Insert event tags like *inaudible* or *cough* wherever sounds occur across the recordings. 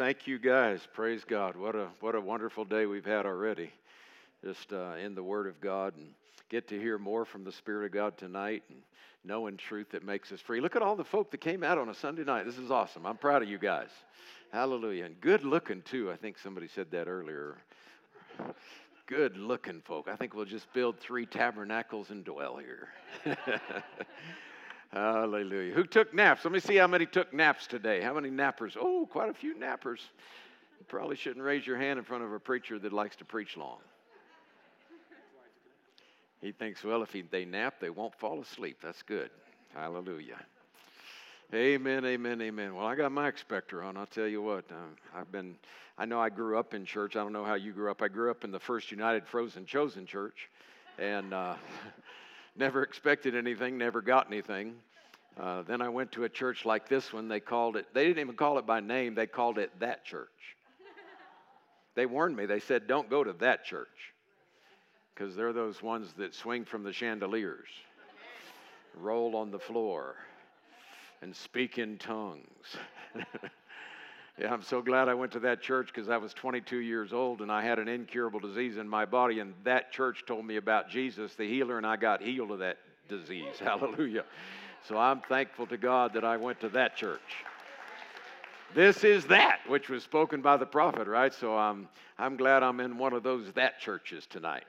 Thank you guys. Praise God. What a what a wonderful day we've had already. Just uh, in the Word of God and get to hear more from the Spirit of God tonight and knowing truth that makes us free. Look at all the folk that came out on a Sunday night. This is awesome. I'm proud of you guys. Hallelujah. And good looking too. I think somebody said that earlier. Good looking folk. I think we'll just build three tabernacles and dwell here. *laughs* Hallelujah. Who took naps? Let me see how many took naps today. How many nappers? Oh, quite a few nappers. You probably shouldn't raise your hand in front of a preacher that likes to preach long. He thinks, well, if he, they nap, they won't fall asleep. That's good. Hallelujah. Amen, amen, amen. Well, I got my expector on. I'll tell you what. Um, I've been, I know I grew up in church. I don't know how you grew up. I grew up in the First United Frozen Chosen Church. And, uh, *laughs* never expected anything, never got anything. Uh, then I went to a church like this one. They called it, they didn't even call it by name, they called it that church. They warned me, they said, don't go to that church because they're those ones that swing from the chandeliers, roll on the floor, and speak in tongues. *laughs* Yeah, I'm so glad I went to that church because I was 22 years old and I had an incurable disease in my body, and that church told me about Jesus, the healer, and I got healed of that disease. *laughs* Hallelujah. So I'm thankful to God that I went to that church. This is that which was spoken by the prophet, right? So I'm, I'm glad I'm in one of those that churches tonight.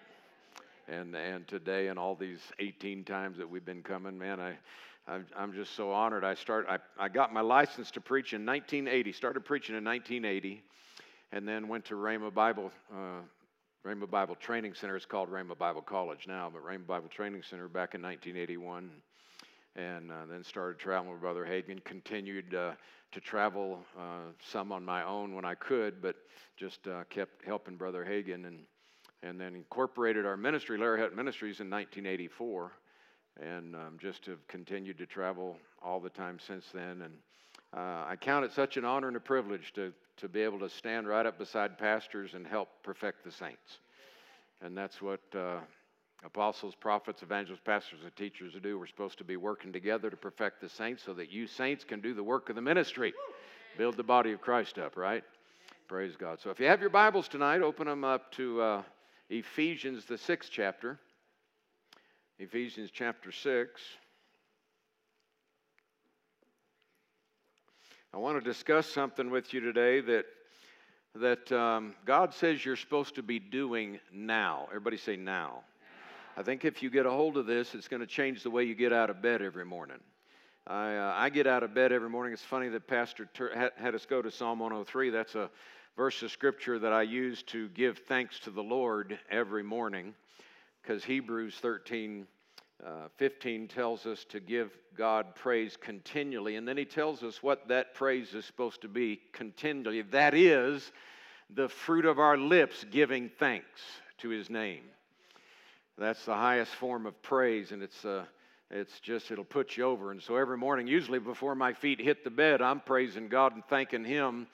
And, and today and all these 18 times that we've been coming, man, I, I'm just so honored. I start. I, I got my license to preach in 1980. Started preaching in 1980, and then went to Rhema Bible. Uh, Rhema Bible Training Center. It's called Rhema Bible College now, but Rhema Bible Training Center back in 1981, and uh, then started traveling with Brother Hagin. Continued uh, to travel uh, some on my own when I could, but just uh, kept helping Brother Hagin, and and then incorporated our ministry, Larry Hutton Ministries, in 1984 and um, just have continued to travel all the time since then. And uh, I count it such an honor and a privilege to, to be able to stand right up beside pastors and help perfect the saints. And that's what uh, apostles, prophets, evangelists, pastors, and teachers do. We're supposed to be working together to perfect the saints so that you saints can do the work of the ministry, build the body of Christ up, right? Praise God. So if you have your Bibles tonight, open them up to uh, Ephesians, the sixth chapter. Ephesians chapter 6. I want to discuss something with you today that, that um, God says you're supposed to be doing now. Everybody say now. I think if you get a hold of this, it's going to change the way you get out of bed every morning. I, uh, I get out of bed every morning. It's funny that Pastor ter- had, had us go to Psalm 103. That's a verse of scripture that I use to give thanks to the Lord every morning because Hebrews 13 uh, 15 tells us to give God praise continually. And then he tells us what that praise is supposed to be continually. That is the fruit of our lips giving thanks to his name. That's the highest form of praise, and it's, uh, it's just, it'll put you over. And so every morning, usually before my feet hit the bed, I'm praising God and thanking him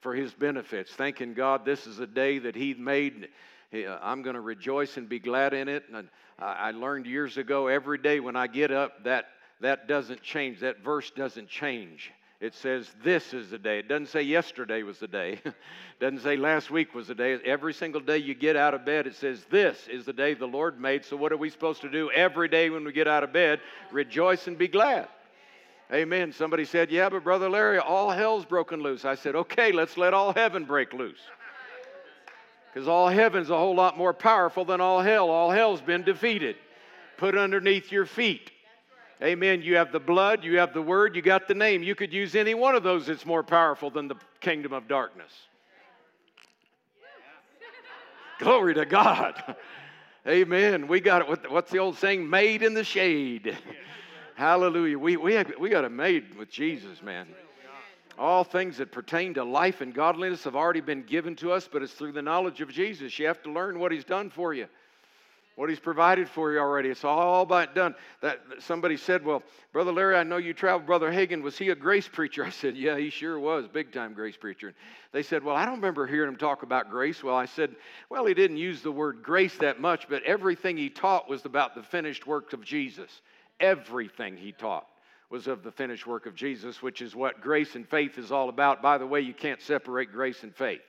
for his benefits, thanking God this is a day that he made Uh, I'm going to rejoice and be glad in it. And I learned years ago every day when I get up that that doesn't change. That verse doesn't change. It says this is the day. It doesn't say yesterday was the day. *laughs* it doesn't say last week was the day. Every single day you get out of bed, it says this is the day the Lord made. So what are we supposed to do every day when we get out of bed? Rejoice and be glad. Amen. Somebody said, Yeah, but Brother Larry, all hell's broken loose. I said, Okay, let's let all heaven break loose. Because all heaven's a whole lot more powerful than all hell. All hell's been defeated, put underneath your feet. Amen. You have the blood, you have the word, you got the name. You could use any one of those that's more powerful than the kingdom of darkness. Glory to God. *laughs* Amen. We got it. What's the old saying? Made in the shade. *laughs* Hallelujah. We, we, have, we got it made with Jesus, man. All things that pertain to life and godliness have already been given to us, but it's through the knowledge of Jesus. You have to learn what He's done for you, what He's provided for you already. It's all about done. That somebody said, "Well, Brother Larry, I know you traveled. Brother Hagin, was he a grace preacher?" *laughs* I said, "Yeah, he sure was, big time grace preacher." They said, "Well, I don't remember hearing him talk about grace." Well, I said, "Well, he didn't use the word grace that much, but everything he taught was about the finished work of Jesus. Everything he taught." Was of the finished work of Jesus, which is what grace and faith is all about. By the way, you can't separate grace and faith.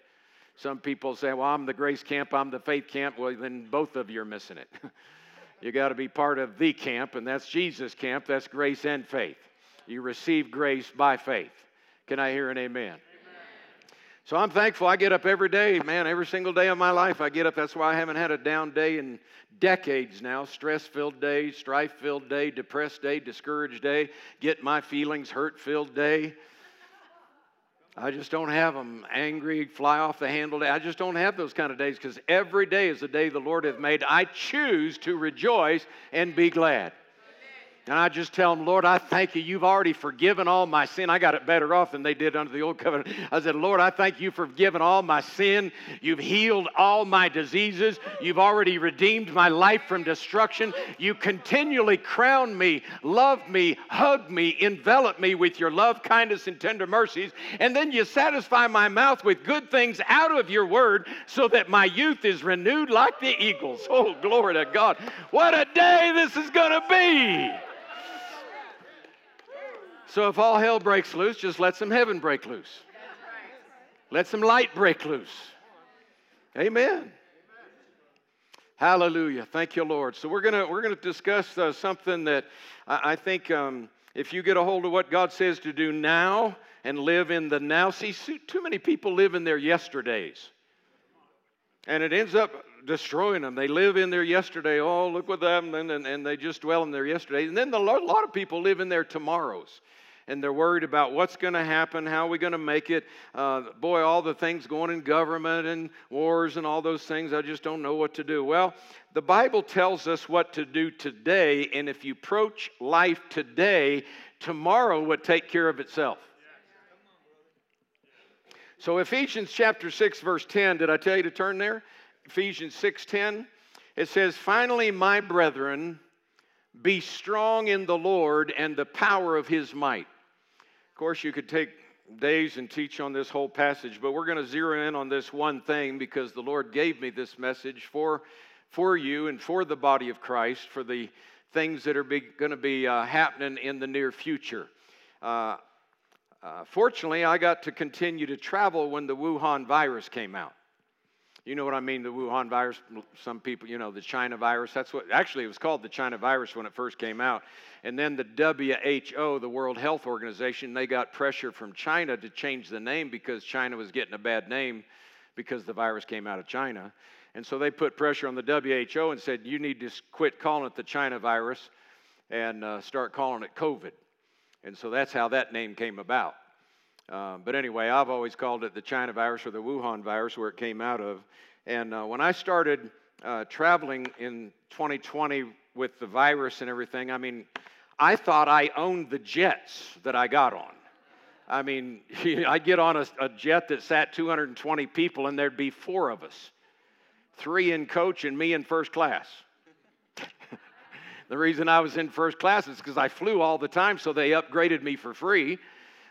Some people say, Well, I'm the grace camp, I'm the faith camp. Well, then both of you are missing it. *laughs* you got to be part of the camp, and that's Jesus' camp. That's grace and faith. You receive grace by faith. Can I hear an amen? So I'm thankful I get up every day, man, every single day of my life I get up. That's why I haven't had a down day in decades now. Stress filled day, strife filled day, depressed day, discouraged day, get my feelings hurt filled day. I just don't have them angry, fly off the handle day. I just don't have those kind of days because every day is the day the Lord hath made. I choose to rejoice and be glad. And I just tell them, Lord, I thank you. You've already forgiven all my sin. I got it better off than they did under the old covenant. I said, Lord, I thank you for forgiving all my sin. You've healed all my diseases. You've already redeemed my life from destruction. You continually crown me, love me, hug me, envelop me with your love, kindness, and tender mercies. And then you satisfy my mouth with good things out of your word so that my youth is renewed like the eagles. *laughs* Oh, glory to God. What a day this is going to be. So if all hell breaks loose, just let some heaven break loose. Let some light break loose. Amen. Hallelujah. Thank you, Lord. So we're gonna we're gonna discuss uh, something that I, I think um, if you get a hold of what God says to do now and live in the now. See, too many people live in their yesterdays, and it ends up destroying them. They live in their yesterday. Oh, look what happened, and, and, and they just dwell in their yesterday. And then the, a lot of people live in their tomorrows and they're worried about what's going to happen, how are we going to make it. Uh, boy, all the things going in government and wars and all those things, I just don't know what to do. Well, the Bible tells us what to do today, and if you approach life today, tomorrow would take care of itself. So Ephesians chapter 6 verse 10, did I tell you to turn there? Ephesians 6:10. It says, "Finally, my brethren, be strong in the Lord and the power of his might." Of course, you could take days and teach on this whole passage, but we're going to zero in on this one thing because the Lord gave me this message for, for you and for the body of Christ, for the things that are going to be uh, happening in the near future. Uh, uh, fortunately, I got to continue to travel when the Wuhan virus came out. You know what I mean? The Wuhan virus, some people, you know, the China virus. That's what, actually, it was called the China virus when it first came out. And then the WHO, the World Health Organization, they got pressure from China to change the name because China was getting a bad name because the virus came out of China. And so they put pressure on the WHO and said, you need to quit calling it the China virus and uh, start calling it COVID. And so that's how that name came about. Uh, but anyway, I've always called it the China virus or the Wuhan virus, where it came out of. And uh, when I started uh, traveling in 2020 with the virus and everything, I mean, I thought I owned the jets that I got on. I mean, *laughs* I'd get on a, a jet that sat 220 people, and there'd be four of us three in coach and me in first class. *laughs* the reason I was in first class is because I flew all the time, so they upgraded me for free.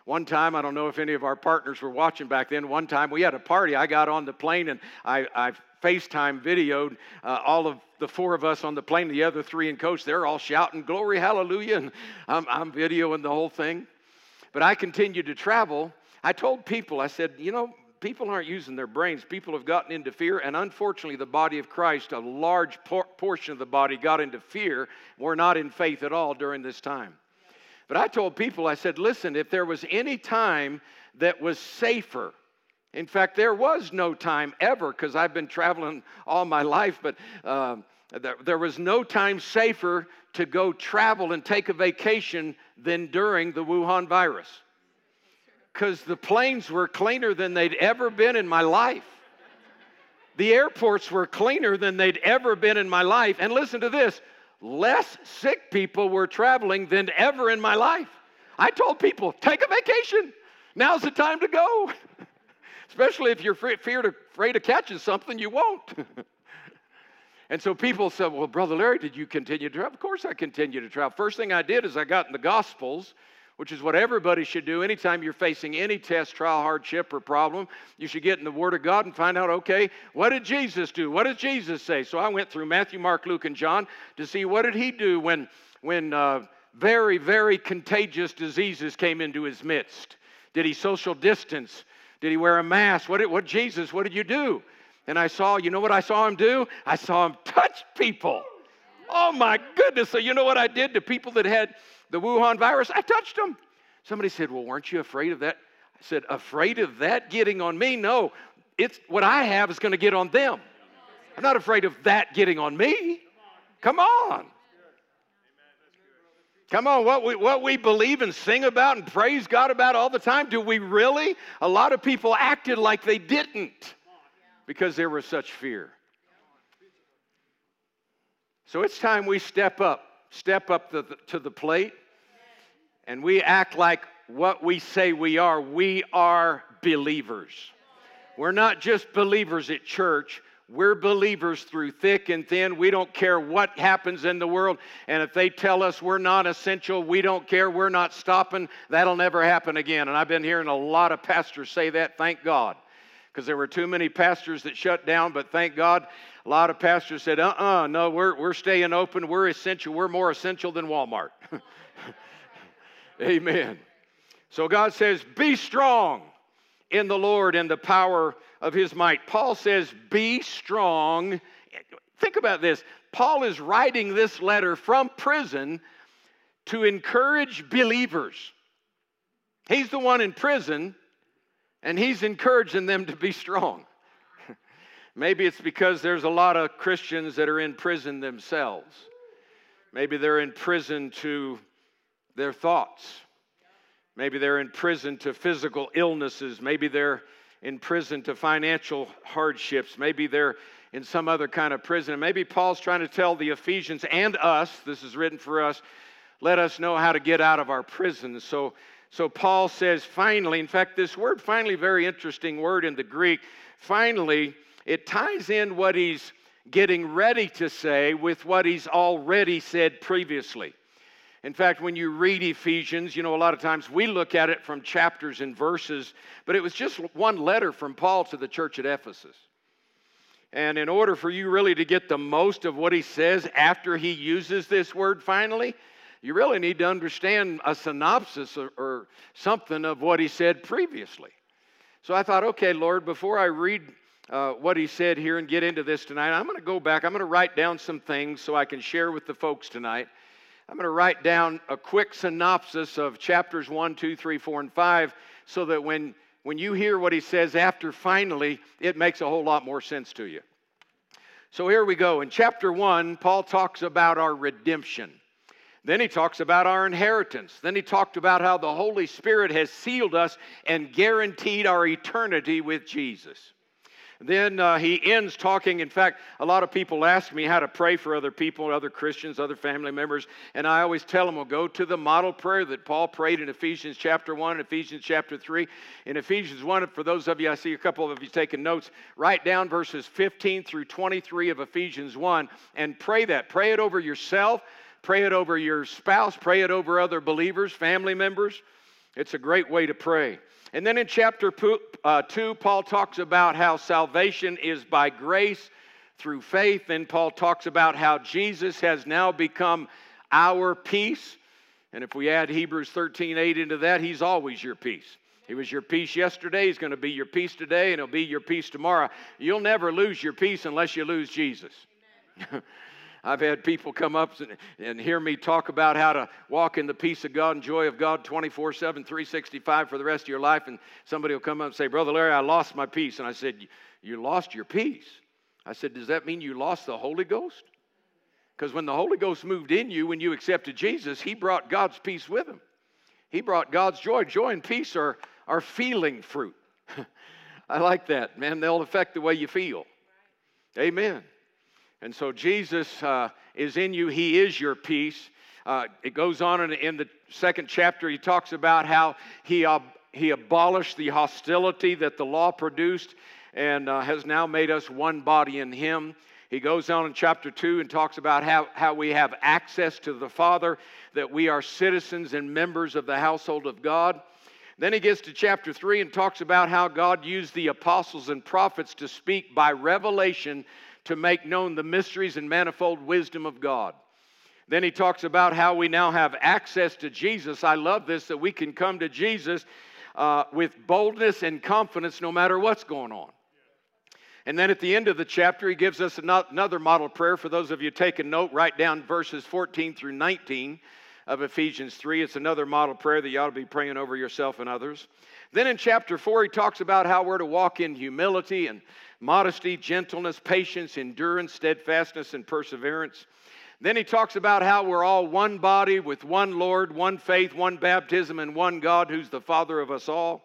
One time, I don't know if any of our partners were watching back then, one time we had a party. I got on the plane and I, I FaceTime videoed uh, all of the four of us on the plane, the other three in coach. They're all shouting, Glory, hallelujah. And I'm, I'm videoing the whole thing. But I continued to travel. I told people, I said, you know, people aren't using their brains. People have gotten into fear, and unfortunately, the body of Christ, a large por- portion of the body, got into fear. We're not in faith at all during this time. But I told people, I said, listen, if there was any time that was safer, in fact, there was no time ever because I've been traveling all my life, but uh, there, there was no time safer to go travel and take a vacation than during the Wuhan virus. Because the planes were cleaner than they'd ever been in my life. The airports were cleaner than they'd ever been in my life. And listen to this less sick people were traveling than ever in my life. I told people, take a vacation. Now's the time to go. *laughs* Especially if you're feared, afraid of catching something, you won't. *laughs* and so people said, Well, Brother Larry, did you continue to travel? Of course I continue to travel. First thing I did is I got in the Gospels which is what everybody should do anytime you're facing any test, trial, hardship, or problem. You should get in the Word of God and find out, okay, what did Jesus do? What did Jesus say? So I went through Matthew, Mark, Luke, and John to see what did he do when, when uh, very, very contagious diseases came into his midst? Did he social distance? Did he wear a mask? What, did, what Jesus, what did you do? And I saw, you know what I saw him do? I saw him touch people. Oh my goodness. So, you know what I did to people that had the Wuhan virus? I touched them. Somebody said, Well, weren't you afraid of that? I said, Afraid of that getting on me? No, it's what I have is going to get on them. I'm not afraid of that getting on me. Come on. Come on, what we, what we believe and sing about and praise God about all the time, do we really? A lot of people acted like they didn't because there was such fear. So it's time we step up, step up the, to the plate, and we act like what we say we are. We are believers. We're not just believers at church, we're believers through thick and thin. We don't care what happens in the world. And if they tell us we're not essential, we don't care. We're not stopping. That'll never happen again. And I've been hearing a lot of pastors say that. Thank God. Because there were too many pastors that shut down, but thank God a lot of pastors said, uh uh-uh, uh no, we're, we're staying open. We're essential. We're more essential than Walmart. *laughs* Amen. So God says, be strong in the Lord and the power of his might. Paul says, Be strong. Think about this. Paul is writing this letter from prison to encourage believers. He's the one in prison, and he's encouraging them to be strong. *laughs* Maybe it's because there's a lot of Christians that are in prison themselves. Maybe they're in prison to their thoughts. Maybe they're in prison to physical illnesses. Maybe they're in prison to financial hardships. Maybe they're in some other kind of prison. And maybe Paul's trying to tell the Ephesians and us, this is written for us, let us know how to get out of our prisons. So, so Paul says, finally, in fact, this word finally, very interesting word in the Greek. Finally, it ties in what he's getting ready to say with what he's already said previously. In fact, when you read Ephesians, you know, a lot of times we look at it from chapters and verses, but it was just one letter from Paul to the church at Ephesus. And in order for you really to get the most of what he says after he uses this word finally, you really need to understand a synopsis or, or something of what he said previously. So I thought, okay, Lord, before I read uh, what he said here and get into this tonight, I'm going to go back. I'm going to write down some things so I can share with the folks tonight. I'm going to write down a quick synopsis of chapters 1, 2, 3, 4, and 5 so that when, when you hear what he says after finally, it makes a whole lot more sense to you. So here we go. In chapter 1, Paul talks about our redemption. Then he talks about our inheritance. Then he talked about how the Holy Spirit has sealed us and guaranteed our eternity with Jesus. Then uh, he ends talking. In fact, a lot of people ask me how to pray for other people, other Christians, other family members, and I always tell them, well, go to the model prayer that Paul prayed in Ephesians chapter 1 and Ephesians chapter 3. In Ephesians 1, for those of you, I see a couple of you taking notes, write down verses 15 through 23 of Ephesians 1 and pray that. Pray it over yourself, pray it over your spouse, pray it over other believers, family members. It's a great way to pray. And then in chapter uh, 2, Paul talks about how salvation is by grace through faith. And Paul talks about how Jesus has now become our peace. And if we add Hebrews 13 8 into that, he's always your peace. He was your peace yesterday, he's going to be your peace today, and he'll be your peace tomorrow. You'll never lose your peace unless you lose Jesus. *laughs* I've had people come up and, and hear me talk about how to walk in the peace of God and joy of God 24 7, 365 for the rest of your life. And somebody will come up and say, Brother Larry, I lost my peace. And I said, You lost your peace? I said, Does that mean you lost the Holy Ghost? Because when the Holy Ghost moved in you, when you accepted Jesus, He brought God's peace with Him. He brought God's joy. Joy and peace are, are feeling fruit. *laughs* I like that, man. They'll affect the way you feel. Amen. And so Jesus uh, is in you, He is your peace. Uh, it goes on in, in, the second chapter, he talks about how he, he abolished the hostility that the law produced and uh, has now made us one body in Him. He goes on in chapter 2 and talks about how, how we have access to the Father, that we are citizens and members of the household of God. Then he gets to chapter 3 and talks about how God used the apostles and prophets to speak by revelation to make known the mysteries and manifold wisdom of God. Then he talks about how we now have access to Jesus. I love this that we can come to Jesus uh, with boldness and confidence no matter what's going on. And then at the end of the chapter, he gives us another model prayer. For those of you taking note, write down verses 14 through 19 of Ephesians 3. It's another model prayer that you ought to be praying over yourself and others. Then in chapter 4, he talks about how we're to walk in humility and modesty, gentleness, patience, endurance, steadfastness, and perseverance. Then he talks about how we're all one body with one Lord, one faith, one baptism, and one God who's the Father of us all.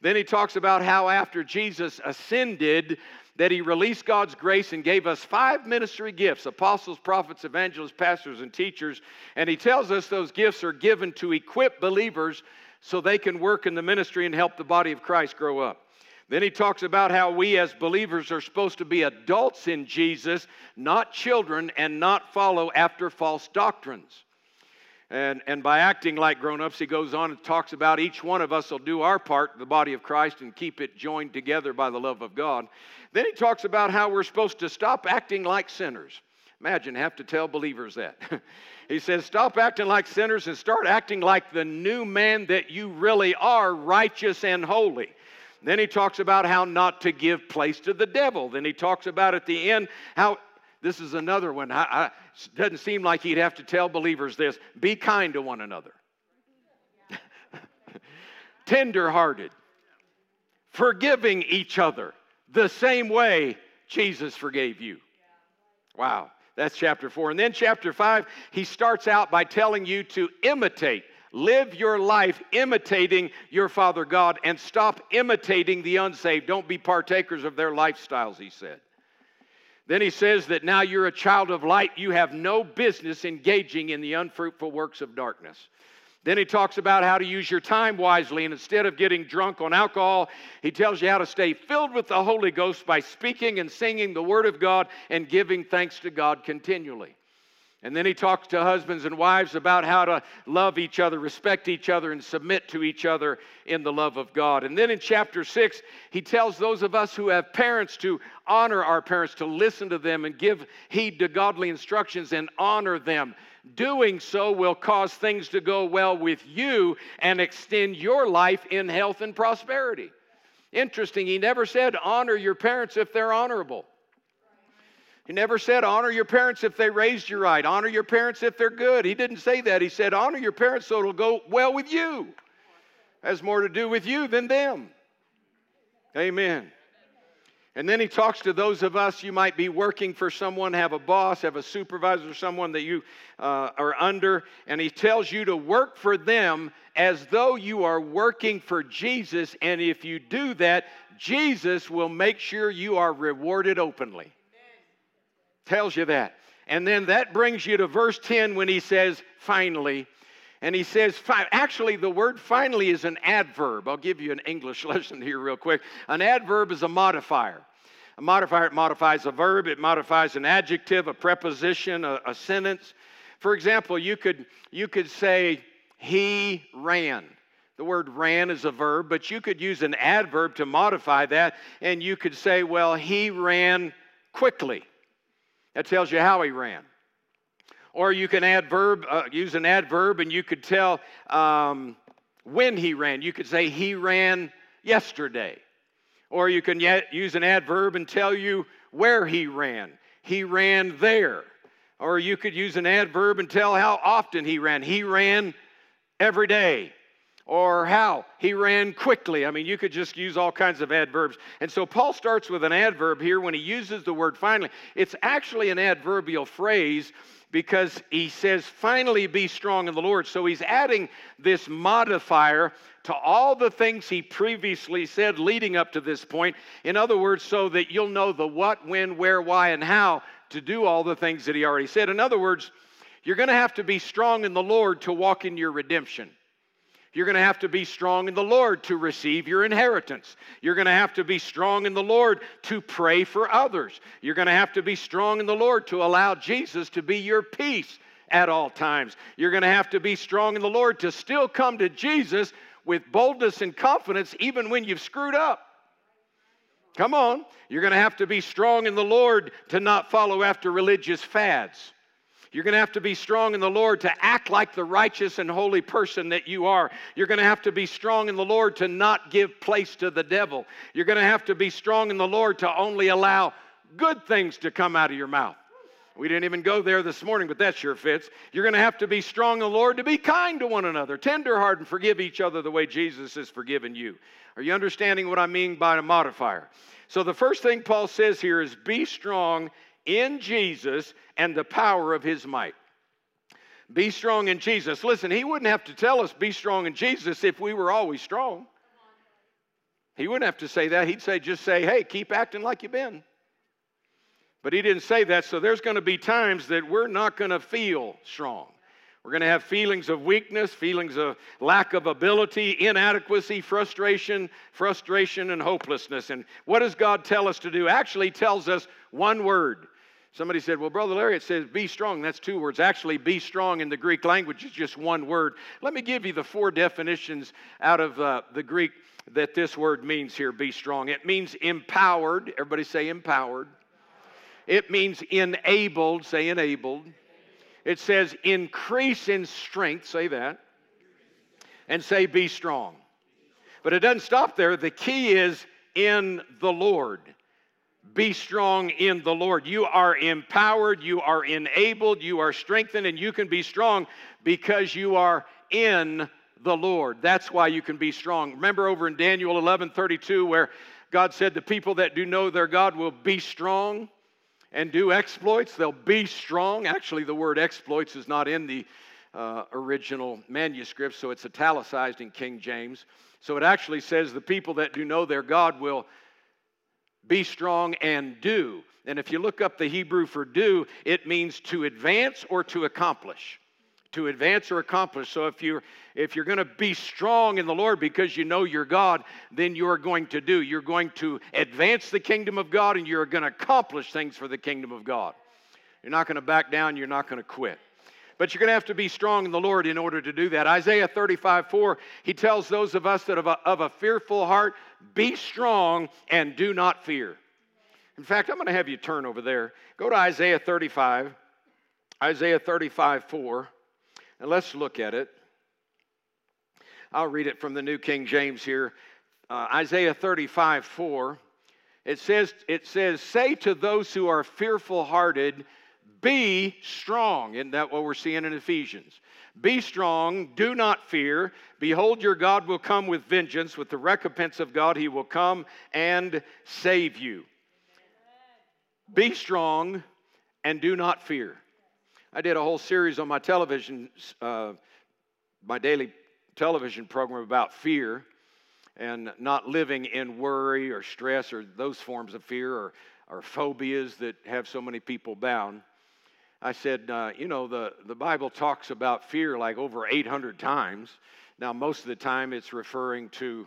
Then he talks about how after Jesus ascended, that he released God's grace and gave us five ministry gifts apostles, prophets, evangelists, pastors, and teachers. And he tells us those gifts are given to equip believers so they can work in the ministry and help the body of Christ grow up. Then he talks about how we as believers are supposed to be adults in Jesus, not children, and not follow after false doctrines. And, and by acting like grown ups, he goes on and talks about each one of us will do our part, the body of Christ, and keep it joined together by the love of God. Then he talks about how we're supposed to stop acting like sinners. Imagine, have to tell believers that. *laughs* he says, Stop acting like sinners and start acting like the new man that you really are, righteous and holy. Then he talks about how not to give place to the devil. Then he talks about at the end how this is another one. I, I, doesn't seem like he'd have to tell believers this be kind to one another, *laughs* tender hearted, forgiving each other the same way Jesus forgave you. Wow, that's chapter four. And then chapter five, he starts out by telling you to imitate. Live your life imitating your Father God and stop imitating the unsaved. Don't be partakers of their lifestyles, he said. Then he says that now you're a child of light, you have no business engaging in the unfruitful works of darkness. Then he talks about how to use your time wisely, and instead of getting drunk on alcohol, he tells you how to stay filled with the Holy Ghost by speaking and singing the Word of God and giving thanks to God continually. And then he talks to husbands and wives about how to love each other, respect each other, and submit to each other in the love of God. And then in chapter six, he tells those of us who have parents to honor our parents, to listen to them and give heed to godly instructions and honor them. Doing so will cause things to go well with you and extend your life in health and prosperity. Interesting, he never said honor your parents if they're honorable. He never said, honor your parents if they raised you right, honor your parents if they're good. He didn't say that. He said, honor your parents so it'll go well with you. Has more to do with you than them. Amen. And then he talks to those of us, you might be working for someone, have a boss, have a supervisor, someone that you uh, are under, and he tells you to work for them as though you are working for Jesus. And if you do that, Jesus will make sure you are rewarded openly. Tells you that. And then that brings you to verse 10 when he says, finally. And he says, actually, the word finally is an adverb. I'll give you an English *laughs* lesson here, real quick. An adverb is a modifier. A modifier, it modifies a verb, it modifies an adjective, a preposition, a, a sentence. For example, you could, you could say, he ran. The word ran is a verb, but you could use an adverb to modify that, and you could say, well, he ran quickly. That tells you how he ran. Or you can adverb, uh, use an adverb, and you could tell um, when he ran. You could say he ran yesterday. Or you can use an adverb and tell you where he ran. He ran there. Or you could use an adverb and tell how often he ran. He ran every day or how he ran quickly. I mean, you could just use all kinds of adverbs. And so Paul starts with an adverb here when he uses the word finally. It's actually an adverbial phrase because he says, finally be strong in the Lord. So he's adding this modifier to all the things he previously said leading up to this point. In other words, so that you'll know the what, when, where, why, and how to do all the things that he already said. In other words, you're going to have to be strong in the Lord to walk in your redemption. You're going to have to be strong in the Lord to receive your inheritance. You're going to have to be strong in the Lord to pray for others. You're going to have to be strong in the Lord to allow Jesus to be your peace at all times. You're going to have to be strong in the Lord to still come to Jesus with boldness and confidence even when you've screwed up. Come on. You're going to have to be strong in the Lord to not follow after religious fads. You're going to have to be strong in the Lord to act like the righteous and holy person that you are. You're going to have to be strong in the Lord to not give place to the devil. You're going to have to be strong in the Lord to only allow good things to come out of your mouth. We didn't even go there this morning, but that sure fits. You're going to have to be strong in the Lord to be kind to one another, tenderhearted, and forgive each other the way Jesus has forgiven you. Are you understanding what I mean by a modifier? So, the first thing Paul says here is be strong in Jesus and the power of his might. Be strong in Jesus. Listen, he wouldn't have to tell us be strong in Jesus if we were always strong. He wouldn't have to say that. He'd say, just say, hey, keep acting like you've been. But he didn't say that, so there's going to be times that we're not going to feel strong. We're going to have feelings of weakness, feelings of lack of ability, inadequacy, frustration, frustration, and hopelessness. And what does God tell us to do? Actually, tells us one word. Somebody said, Well, Brother Larry, it says be strong. That's two words. Actually, be strong in the Greek language is just one word. Let me give you the four definitions out of uh, the Greek that this word means here be strong. It means empowered. Everybody say empowered. It means enabled, say enabled. It says increase in strength, say that. And say be strong. But it doesn't stop there. The key is in the Lord. Be strong in the Lord. You are empowered, you are enabled, you are strengthened, and you can be strong because you are in the Lord. That's why you can be strong. Remember over in Daniel 11 32, where God said, The people that do know their God will be strong and do exploits. They'll be strong. Actually, the word exploits is not in the uh, original manuscript, so it's italicized in King James. So it actually says the people that do know their God will be strong and do. And if you look up the Hebrew for do, it means to advance or to accomplish to advance or accomplish. So if you're if you're going to be strong in the Lord because you know your God, then you're going to do. You're going to advance the kingdom of God and you're going to accomplish things for the kingdom of God. You're not going to back down, you're not going to quit. But you're going to have to be strong in the Lord in order to do that. Isaiah 35 4, he tells those of us that of a, of a fearful heart, be strong and do not fear. In fact, I'm going to have you turn over there. Go to Isaiah 35, Isaiah 35 4. And let's look at it. I'll read it from the New King James here. Uh, Isaiah 35 4. It says, it says, Say to those who are fearful hearted, be strong. Isn't that what we're seeing in Ephesians? Be strong, do not fear. Behold, your God will come with vengeance. With the recompense of God, he will come and save you. Be strong and do not fear. I did a whole series on my television, uh, my daily television program about fear and not living in worry or stress or those forms of fear or, or phobias that have so many people bound. I said, uh, you know, the, the Bible talks about fear like over 800 times. Now, most of the time it's referring to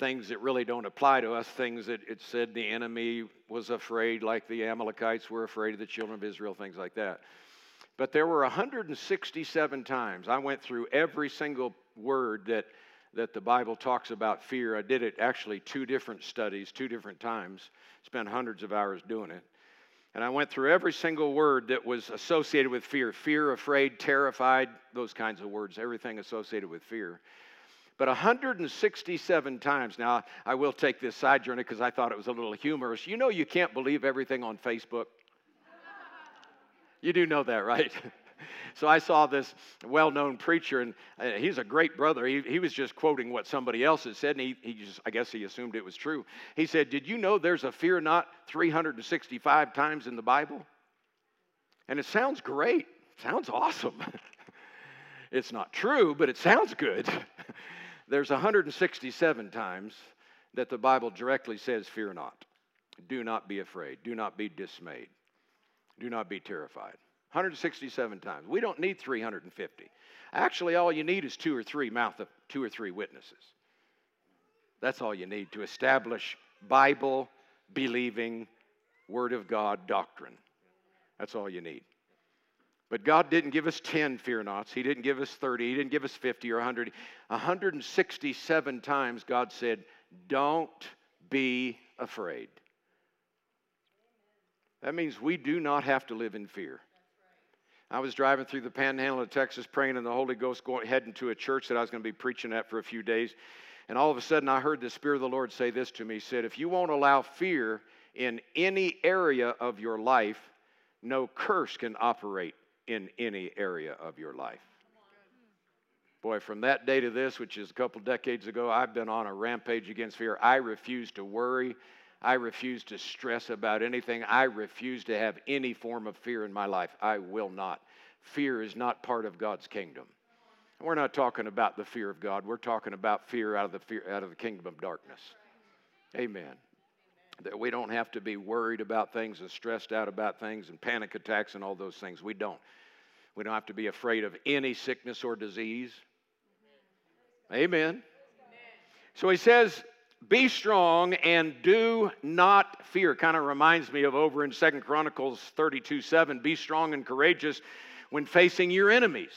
things that really don't apply to us, things that it said the enemy was afraid, like the Amalekites were afraid of the children of Israel, things like that. But there were 167 times. I went through every single word that, that the Bible talks about fear. I did it actually two different studies, two different times, spent hundreds of hours doing it. And I went through every single word that was associated with fear fear, afraid, terrified, those kinds of words, everything associated with fear. But 167 times, now I will take this side journey because I thought it was a little humorous. You know, you can't believe everything on Facebook. You do know that, right? *laughs* *laughs* so I saw this well known preacher, and uh, he's a great brother. He, he was just quoting what somebody else had said, and he, he just, I guess he assumed it was true. He said, Did you know there's a fear not 365 times in the Bible? And it sounds great, sounds awesome. *laughs* it's not true, but it sounds good. *laughs* there's 167 times that the Bible directly says, Fear not. Do not be afraid. Do not be dismayed. Do not be terrified. 167 times. We don't need 350. Actually, all you need is two or three mouth of two or three witnesses. That's all you need to establish Bible believing Word of God doctrine. That's all you need. But God didn't give us 10 fear nots. He didn't give us 30. He didn't give us 50 or 100. 167 times God said, Don't be afraid. That means we do not have to live in fear. I was driving through the panhandle of Texas praying in the Holy Ghost, going, heading to a church that I was going to be preaching at for a few days. And all of a sudden, I heard the Spirit of the Lord say this to me. He said, If you won't allow fear in any area of your life, no curse can operate in any area of your life. Boy, from that day to this, which is a couple decades ago, I've been on a rampage against fear. I refuse to worry. I refuse to stress about anything. I refuse to have any form of fear in my life. I will not. Fear is not part of God's kingdom. We're not talking about the fear of God. We're talking about fear out of the fear out of the kingdom of darkness. Amen. That we don't have to be worried about things and stressed out about things and panic attacks and all those things. We don't. We don't have to be afraid of any sickness or disease. Amen. So he says, be strong and do not fear. Kind of reminds me of over in Second Chronicles 32 7. Be strong and courageous when facing your enemies,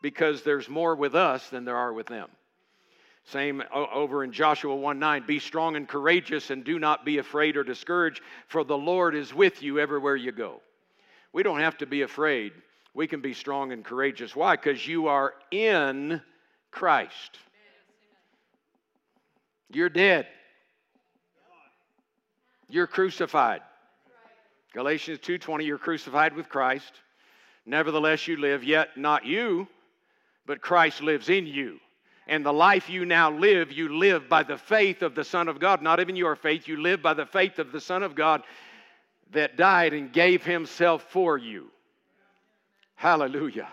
because there's more with us than there are with them. Same over in Joshua 1 9. Be strong and courageous and do not be afraid or discouraged, for the Lord is with you everywhere you go. We don't have to be afraid. We can be strong and courageous. Why? Because you are in Christ. You're dead. You're crucified. Galatians 2:20 you're crucified with Christ. Nevertheless you live yet not you, but Christ lives in you. And the life you now live, you live by the faith of the Son of God. Not even your faith, you live by the faith of the Son of God that died and gave himself for you. Hallelujah.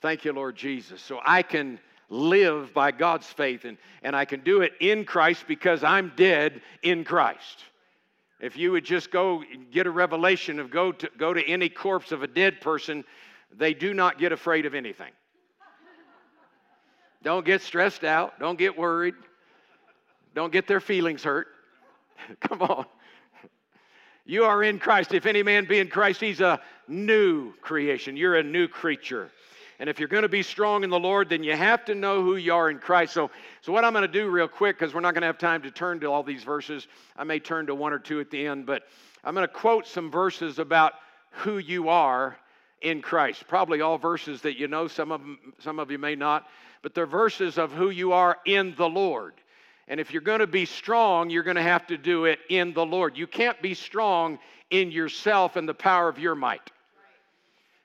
Thank you, Lord Jesus. So I can live by God's faith and, and I can do it in Christ because I'm dead in Christ. If you would just go get a revelation of go to, go to any corpse of a dead person, they do not get afraid of anything. Don't get stressed out. Don't get worried. Don't get their feelings hurt. *laughs* Come on. You are in Christ. If any man be in Christ, he's a new creation. You're a new creature. And if you're going to be strong in the Lord, then you have to know who you are in Christ. So, so what I'm going to do real quick, because we're not going to have time to turn to all these verses, I may turn to one or two at the end, but I'm going to quote some verses about who you are in Christ. Probably all verses that you know, some of, them, some of you may not, but they're verses of who you are in the Lord. And if you're going to be strong, you're going to have to do it in the Lord. You can't be strong in yourself and the power of your might.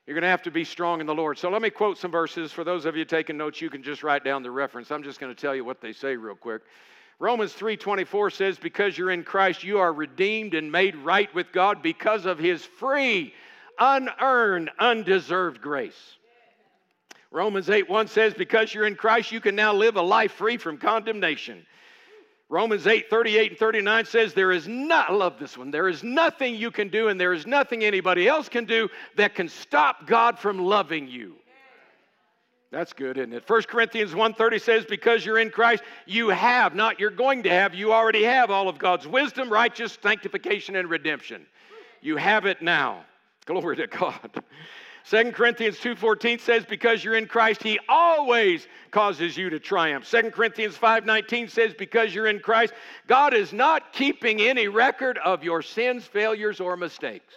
You're going to have to be strong in the Lord. So let me quote some verses. For those of you taking notes, you can just write down the reference. I'm just going to tell you what they say real quick. Romans 3:24 says because you're in Christ you are redeemed and made right with God because of his free unearned undeserved grace. Romans 8:1 says because you're in Christ you can now live a life free from condemnation. Romans 8, 38 and 39 says, There is not, I love this one, there is nothing you can do and there is nothing anybody else can do that can stop God from loving you. That's good, isn't it? 1 Corinthians 1:30 says, Because you're in Christ, you have, not you're going to have, you already have all of God's wisdom, righteous, sanctification, and redemption. You have it now. Glory to God. 2 Corinthians 2:14 says because you're in Christ he always causes you to triumph. 2 Corinthians 5:19 says because you're in Christ God is not keeping any record of your sins, failures or mistakes.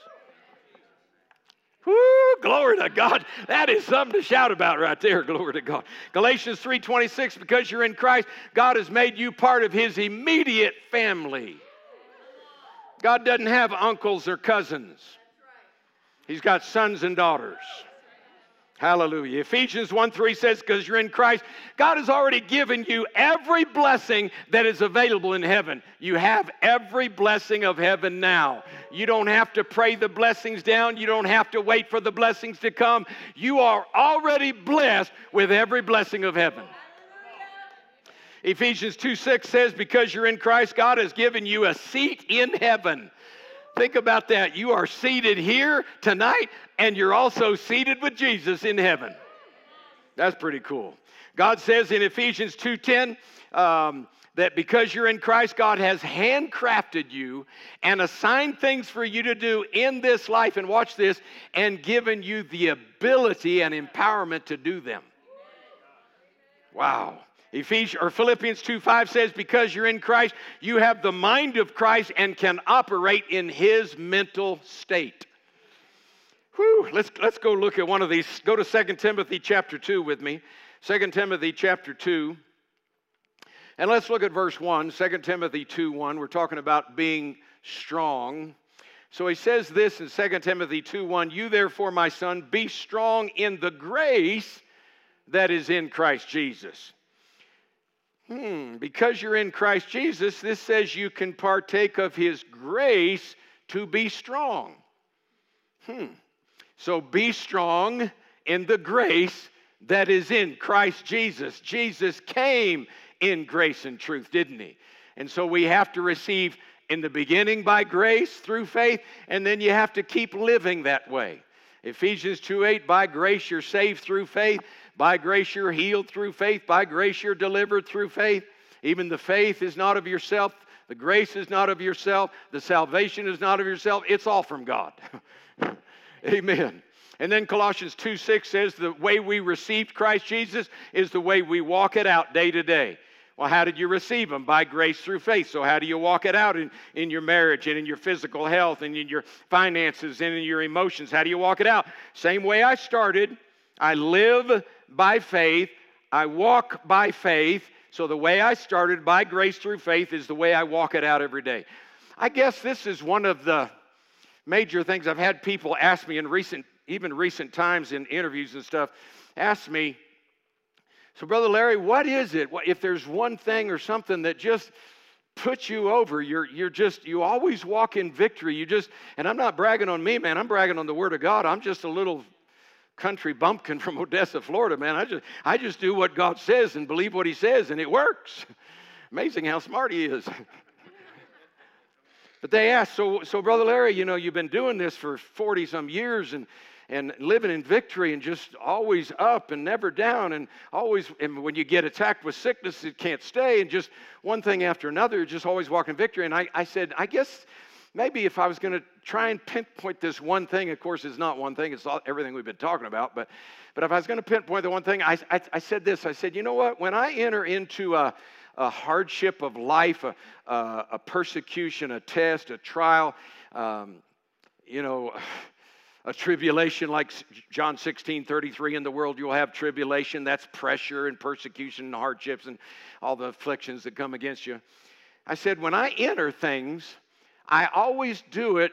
Woo, glory to God. That is something to shout about right there. *laughs* Glory to God. Galatians 3:26 because you're in Christ God has made you part of his immediate family. God doesn't have uncles or cousins. He's got sons and daughters. Hallelujah. Ephesians 1 3 says, because you're in Christ, God has already given you every blessing that is available in heaven. You have every blessing of heaven now. You don't have to pray the blessings down. You don't have to wait for the blessings to come. You are already blessed with every blessing of heaven. Ephesians 2 6 says, because you're in Christ, God has given you a seat in heaven. Think about that. You are seated here tonight, and you're also seated with Jesus in heaven. That's pretty cool. God says in Ephesians 2:10 um, that because you're in Christ, God has handcrafted you and assigned things for you to do in this life. And watch this, and given you the ability and empowerment to do them. Wow. Ephesians or Philippians 2 5 says, Because you're in Christ, you have the mind of Christ and can operate in his mental state. Whew, let's, let's go look at one of these. Go to 2 Timothy chapter 2 with me. 2 Timothy chapter 2. And let's look at verse 1, 2 Timothy 2 1. We're talking about being strong. So he says this in 2 Timothy 2 1 You therefore, my son, be strong in the grace that is in Christ Jesus. Hmm, because you're in Christ Jesus, this says you can partake of his grace to be strong. Hmm. So be strong in the grace that is in Christ Jesus. Jesus came in grace and truth, didn't he? And so we have to receive in the beginning by grace through faith, and then you have to keep living that way. Ephesians 2 8, by grace you're saved through faith, by grace you're healed through faith, by grace you're delivered through faith. Even the faith is not of yourself, the grace is not of yourself, the salvation is not of yourself, it's all from God. *laughs* Amen. And then Colossians 2 6 says the way we received Christ Jesus is the way we walk it out day to day. Well, how did you receive Him? By grace through faith. So, how do you walk it out in, in your marriage and in your physical health and in your finances and in your emotions? How do you walk it out? Same way I started. I live by faith, I walk by faith. So, the way I started by grace through faith is the way I walk it out every day. I guess this is one of the major things I've had people ask me in recent, even recent times in interviews and stuff, ask me, so, Brother Larry, what is it? If there's one thing or something that just puts you over, you're, you're just, you always walk in victory. You just, and I'm not bragging on me, man, I'm bragging on the Word of God. I'm just a little country bumpkin from Odessa, Florida, man. I just, I just do what God says and believe what He says, and it works. *laughs* Amazing how smart He is. *laughs* but they asked, so, so, Brother Larry, you know, you've been doing this for 40 some years, and and living in victory and just always up and never down and always and when you get attacked with sickness it can't stay and just one thing after another just always walking victory and i, I said i guess maybe if i was going to try and pinpoint this one thing of course it's not one thing it's all, everything we've been talking about but but if i was going to pinpoint the one thing I, I, I, said this i said you know what when i enter into a, a hardship of life a, a, persecution a test a trial um, you know *sighs* a tribulation like John 16 33 in the world you'll have tribulation. That's pressure and persecution and hardships and all the afflictions that come against you. I said, when I enter things, I always do it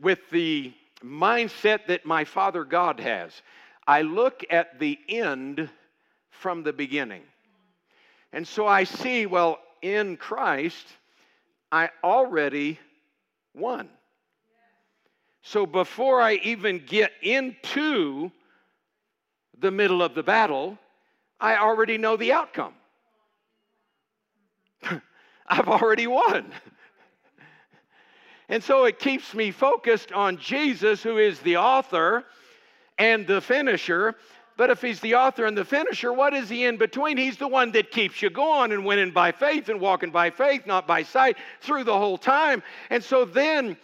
with the mindset that my Father God has. I look at the end from the beginning. And so I see, well, in Christ, I already won. So before I even get into the middle of the battle, I already know the outcome. *laughs* I've already won. And so it keeps me focused on Jesus, who is the author and the finisher. But if he's the author and the finisher, what is he in between? He's the one that keeps you going and winning by faith and walking by faith, not by sight, through the whole time. And so then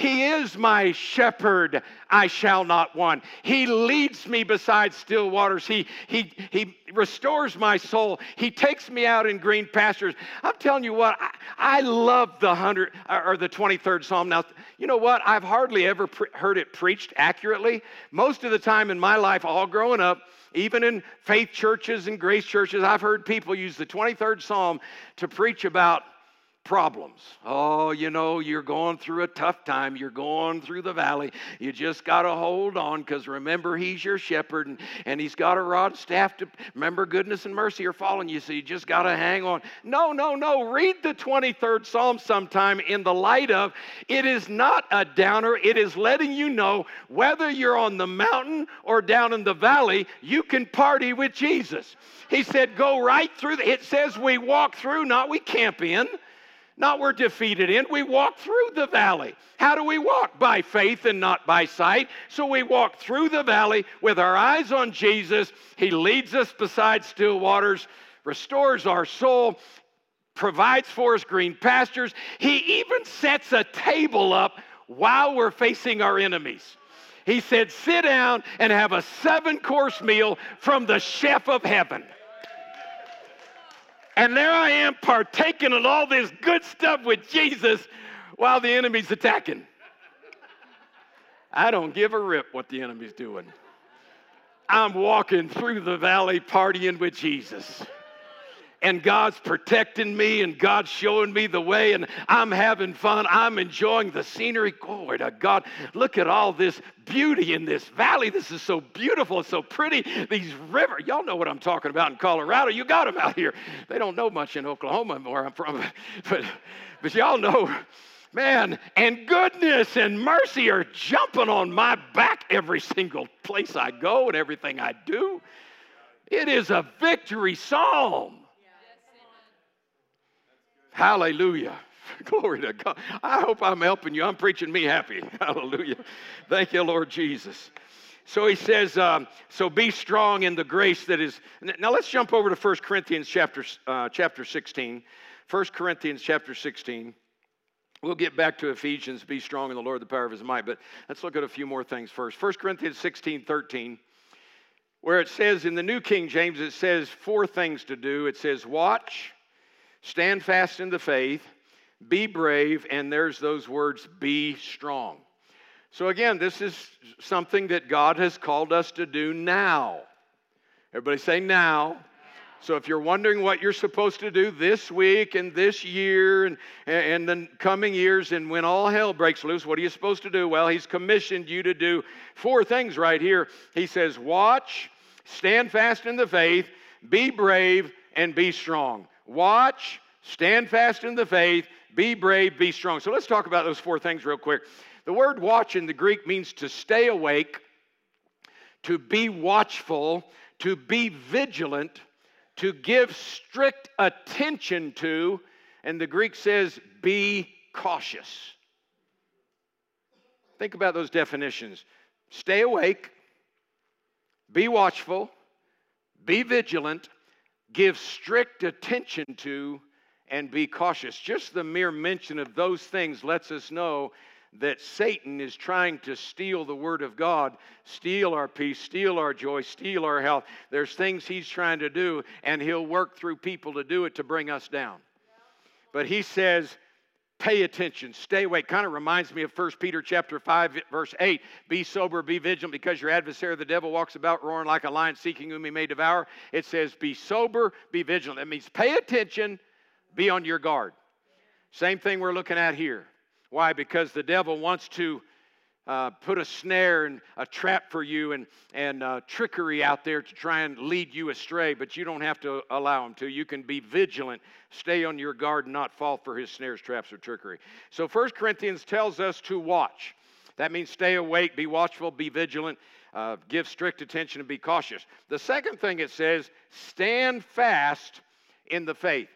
he is my shepherd, I shall not want. He leads me beside still waters. He, he, he restores my soul. He takes me out in green pastures. I'm telling you what, I, I love the 100 or the 23rd Psalm. Now, you know what? I've hardly ever pre- heard it preached accurately. Most of the time in my life, all growing up, even in faith churches and grace churches, I've heard people use the 23rd Psalm to preach about problems. Oh, you know, you're going through a tough time. You're going through the valley. You just got to hold on because remember, He's your shepherd and, and He's got a rod staff to remember goodness and mercy are following you. So you just got to hang on. No, no, no. Read the 23rd Psalm sometime in the light of it is not a downer. It is letting you know whether you're on the mountain or down in the valley, you can party with Jesus. He said, Go right through. The, it says we walk through, not we camp in. Not we're defeated in. We walk through the valley. How do we walk? By faith and not by sight. So we walk through the valley with our eyes on Jesus. He leads us beside still waters, restores our soul, provides for us green pastures. He even sets a table up while we're facing our enemies. He said, Sit down and have a seven course meal from the chef of heaven. And there I am partaking of all this good stuff with Jesus while the enemy's attacking. I don't give a rip what the enemy's doing. I'm walking through the valley partying with Jesus and God's protecting me and God's showing me the way and I'm having fun. I'm enjoying the scenery. Glory to God. Look at all this beauty in this valley. This is so beautiful. It's so pretty. These rivers. Y'all know what I'm talking about in Colorado. You got them out here. They don't know much in Oklahoma where I'm from, *laughs* but, but y'all know man, and goodness and mercy are jumping on my back every single place I go and everything I do. It is a victory psalm. Hallelujah. *laughs* Glory to God. I hope I'm helping you. I'm preaching me happy. *laughs* Hallelujah. Thank you, Lord Jesus. So he says, um, so be strong in the grace that is. Now let's jump over to 1 Corinthians chapter, uh, chapter 16. 1 Corinthians chapter 16. We'll get back to Ephesians, be strong in the Lord, the power of his might, but let's look at a few more things first. 1 Corinthians 16, 13, where it says in the New King James, it says four things to do. It says, watch, Stand fast in the faith, be brave, and there's those words, be strong. So, again, this is something that God has called us to do now. Everybody say now. So, if you're wondering what you're supposed to do this week and this year and, and the coming years, and when all hell breaks loose, what are you supposed to do? Well, He's commissioned you to do four things right here. He says, Watch, stand fast in the faith, be brave, and be strong. Watch, stand fast in the faith, be brave, be strong. So let's talk about those four things real quick. The word watch in the Greek means to stay awake, to be watchful, to be vigilant, to give strict attention to, and the Greek says be cautious. Think about those definitions. Stay awake, be watchful, be vigilant, give strict attention to, and be cautious. Just the mere mention of those things lets us know that Satan is trying to steal the Word of God, steal our peace, steal our joy, steal our health. There's things he's trying to do, and he'll work through people to do it to bring us down. But he says, pay attention. Stay awake. Kind of reminds me of 1 peter chapter 5 verse 8 be sober be vigilant because your adversary the devil walks about roaring like a lion seeking whom he may devour. It says be sober be vigilant. That means pay attention be on your guard. Same thing we're looking at here. Why? Because the devil wants to uh, put a snare and a trap for you and, and uh, trickery out there to try and lead you astray, but you don't have to allow him to. You can be vigilant, stay on your guard, and not fall for his snares, traps, or trickery. So 1 Corinthians tells us to watch. That means stay awake, be watchful, be vigilant, uh, give strict attention, and be cautious. The second thing it says, stand fast in the faith.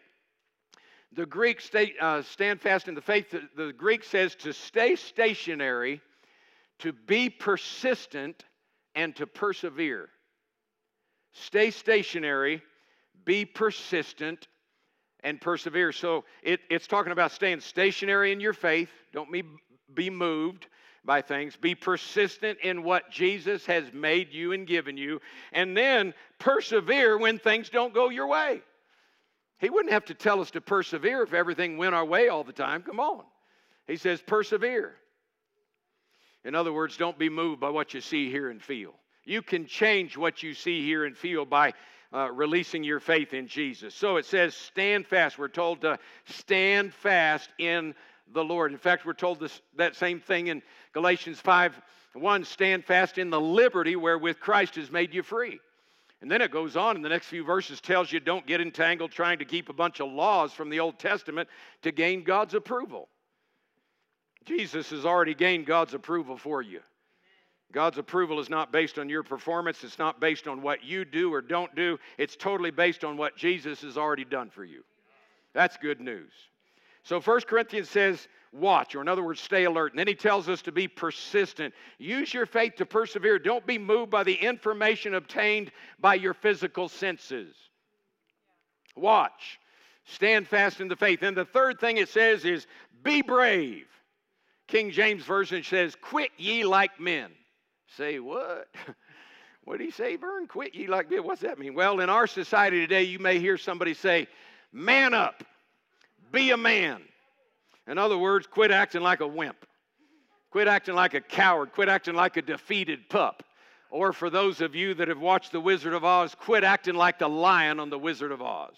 The Greek state, uh, stand fast in the faith, the, the Greek says to stay stationary to be persistent and to persevere. Stay stationary, be persistent, and persevere. So it, it's talking about staying stationary in your faith. Don't be, be moved by things. Be persistent in what Jesus has made you and given you. And then persevere when things don't go your way. He wouldn't have to tell us to persevere if everything went our way all the time. Come on. He says, persevere. In other words, don't be moved by what you see, hear, and feel. You can change what you see, hear, and feel by uh, releasing your faith in Jesus. So it says, stand fast. We're told to stand fast in the Lord. In fact, we're told this, that same thing in Galatians 5 1 stand fast in the liberty wherewith Christ has made you free. And then it goes on in the next few verses, tells you don't get entangled trying to keep a bunch of laws from the Old Testament to gain God's approval. Jesus has already gained God's approval for you. God's approval is not based on your performance. It's not based on what you do or don't do. It's totally based on what Jesus has already done for you. That's good news. So 1 Corinthians says, watch, or in other words, stay alert. And then he tells us to be persistent. Use your faith to persevere. Don't be moved by the information obtained by your physical senses. Watch. Stand fast in the faith. And the third thing it says is be brave. King James Version says, Quit ye like men. Say what? *laughs* what did he say, Vern? Quit ye like men. What's that mean? Well, in our society today, you may hear somebody say, Man up, be a man. In other words, quit acting like a wimp. Quit acting like a coward. Quit acting like a defeated pup. Or for those of you that have watched The Wizard of Oz, quit acting like the lion on The Wizard of Oz.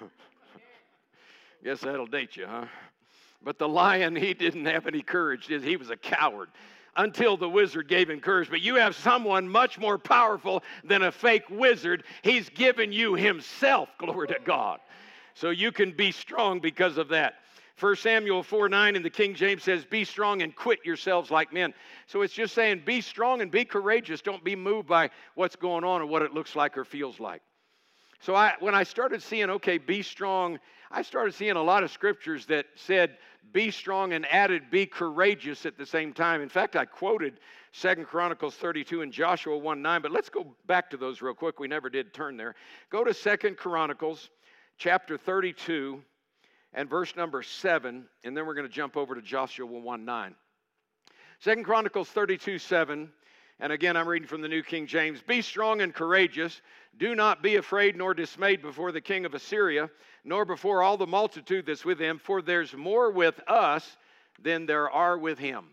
*laughs* Guess that'll date you, huh? But the lion, he didn't have any courage. He was a coward until the wizard gave him courage. But you have someone much more powerful than a fake wizard. He's given you himself, glory to God. So you can be strong because of that. 1 Samuel 4 9 in the King James says, Be strong and quit yourselves like men. So it's just saying, Be strong and be courageous. Don't be moved by what's going on or what it looks like or feels like. So I, when I started seeing, okay, be strong, I started seeing a lot of scriptures that said, be strong and added, be courageous at the same time. In fact, I quoted Second Chronicles 32 and Joshua 1 9, but let's go back to those real quick. We never did turn there. Go to Second Chronicles chapter 32 and verse number 7, and then we're going to jump over to Joshua 1 9. Second Chronicles 32 7. And again, I'm reading from the New King James. Be strong and courageous. Do not be afraid nor dismayed before the king of Assyria, nor before all the multitude that's with him, for there's more with us than there are with him.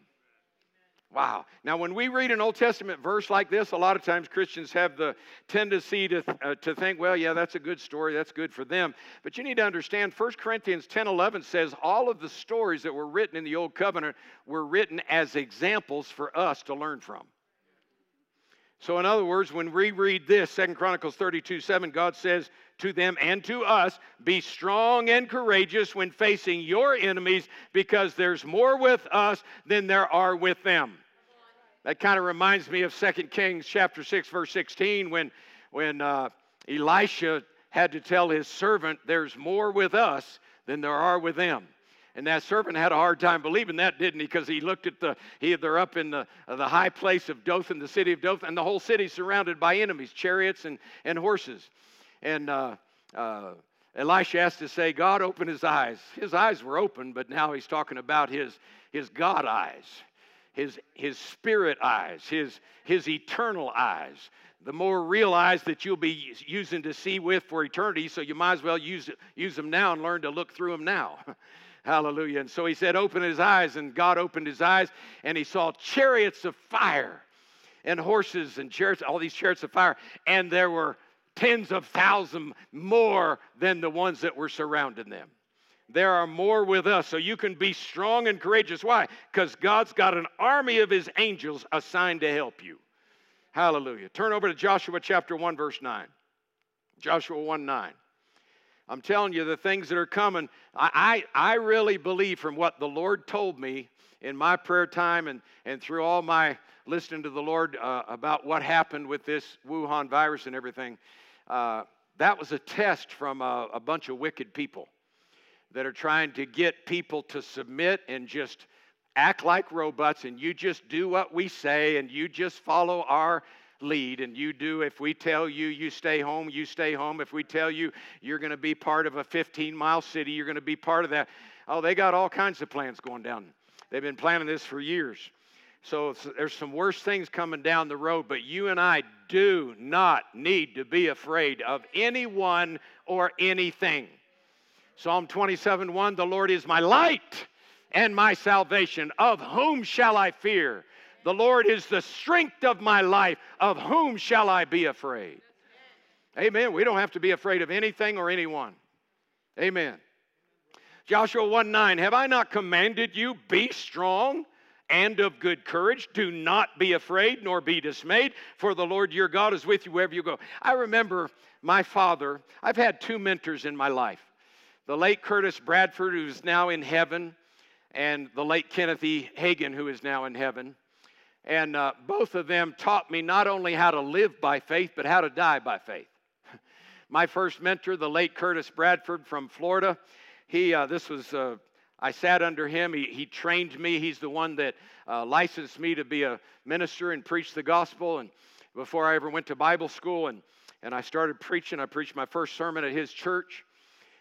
Wow. Now, when we read an Old Testament verse like this, a lot of times Christians have the tendency to, uh, to think, well, yeah, that's a good story. That's good for them. But you need to understand 1 Corinthians 10 11 says all of the stories that were written in the Old Covenant were written as examples for us to learn from. So, in other words, when we read this, Second Chronicles 32 7, God says to them and to us, Be strong and courageous when facing your enemies, because there's more with us than there are with them. That kind of reminds me of 2 Kings chapter 6, verse 16, when, when uh, Elisha had to tell his servant, There's more with us than there are with them. And that servant had a hard time believing that, didn't he? Because he looked at the, he, they're up in the, the high place of Dothan, the city of Dothan, and the whole city surrounded by enemies, chariots and, and horses. And uh, uh, Elisha has to say, God opened his eyes. His eyes were open, but now he's talking about his, his God eyes his, his spirit eyes, his, his eternal eyes, the more real eyes that you'll be using to see with for eternity. So you might as well use, use them now and learn to look through them now. *laughs* Hallelujah. And so he said, Open his eyes, and God opened his eyes, and he saw chariots of fire and horses and chariots, all these chariots of fire, and there were tens of thousands more than the ones that were surrounding them. There are more with us, so you can be strong and courageous. Why? Because God's got an army of his angels assigned to help you. Hallelujah. Turn over to Joshua chapter 1, verse 9. Joshua 1 9. I'm telling you, the things that are coming, I, I, I really believe from what the Lord told me in my prayer time and, and through all my listening to the Lord uh, about what happened with this Wuhan virus and everything, uh, that was a test from a, a bunch of wicked people that are trying to get people to submit and just act like robots and you just do what we say and you just follow our lead and you do if we tell you you stay home you stay home. If we tell you you're going to be part of a 15 mile city you're going to be part of that. Oh they got all kinds of plans going down. They've been planning this for years. So there's some worse things coming down the road but you and i do not need to be afraid of anyone or anything. Psalm 27 1 The Lord is my light and my salvation. Of whom shall I fear? The Lord is the strength of my life. Of whom shall I be afraid? Amen. We don't have to be afraid of anything or anyone. Amen. Joshua 1 9, have I not commanded you, be strong and of good courage? Do not be afraid nor be dismayed, for the Lord your God is with you wherever you go. I remember my father, I've had two mentors in my life the late Curtis Bradford, who's now in heaven, and the late Kenneth E. Hagin, who is now in heaven. And uh, both of them taught me not only how to live by faith, but how to die by faith. *laughs* My first mentor, the late Curtis Bradford from Florida, he, uh, this was, uh, I sat under him. He, he trained me. He's the one that uh, licensed me to be a minister and preach the gospel. And before I ever went to Bible school, and, and I started preaching, I preached my first sermon at his church.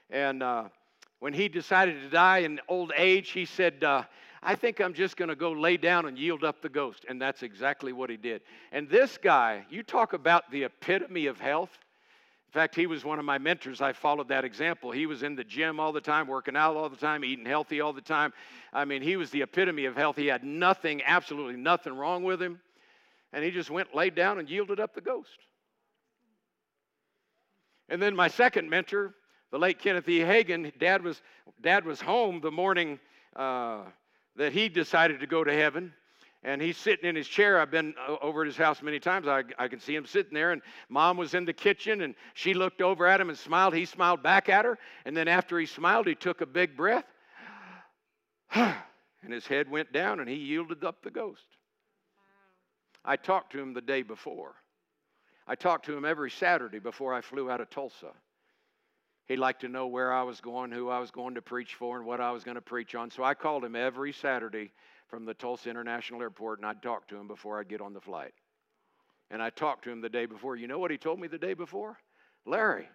And uh, when he decided to die in old age, he said, uh, I think I'm just going to go lay down and yield up the ghost. And that's exactly what he did. And this guy, you talk about the epitome of health. In fact, he was one of my mentors. I followed that example. He was in the gym all the time, working out all the time, eating healthy all the time. I mean, he was the epitome of health. He had nothing, absolutely nothing wrong with him. And he just went, laid down, and yielded up the ghost. And then my second mentor, the late Kenneth E. Hagin, dad was, dad was home the morning uh, that he decided to go to heaven and he's sitting in his chair. I've been uh, over at his house many times. I, I can see him sitting there, and mom was in the kitchen, and she looked over at him and smiled. He smiled back at her, and then after he smiled, he took a big breath, *sighs* and his head went down, and he yielded up the ghost. I talked to him the day before. I talked to him every Saturday before I flew out of Tulsa. He'd like to know where I was going, who I was going to preach for, and what I was going to preach on. So I called him every Saturday from the Tulsa International Airport, and I'd talk to him before I'd get on the flight. And I talked to him the day before. You know what he told me the day before? Larry,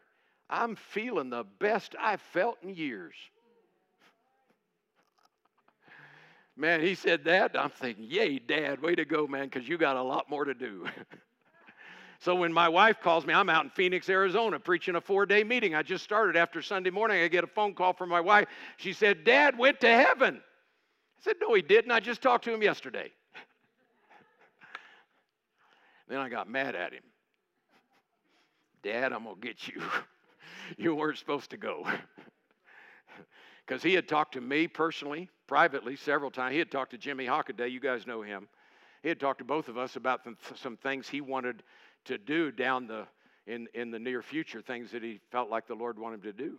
I'm feeling the best I've felt in years. Man, he said that. I'm thinking, yay, Dad, way to go, man, because you got a lot more to do. *laughs* so when my wife calls me, I'm out in Phoenix, Arizona, preaching a four day meeting. I just started after Sunday morning. I get a phone call from my wife. She said, Dad went to heaven. I said, No, he didn't. I just talked to him yesterday. *laughs* then I got mad at him. Dad, I'm going to get you. *laughs* you weren't supposed to go. *laughs* Because he had talked to me personally, privately, several times. He had talked to Jimmy Hockaday. You guys know him. He had talked to both of us about some things he wanted to do down the in, in the near future, things that he felt like the Lord wanted him to do.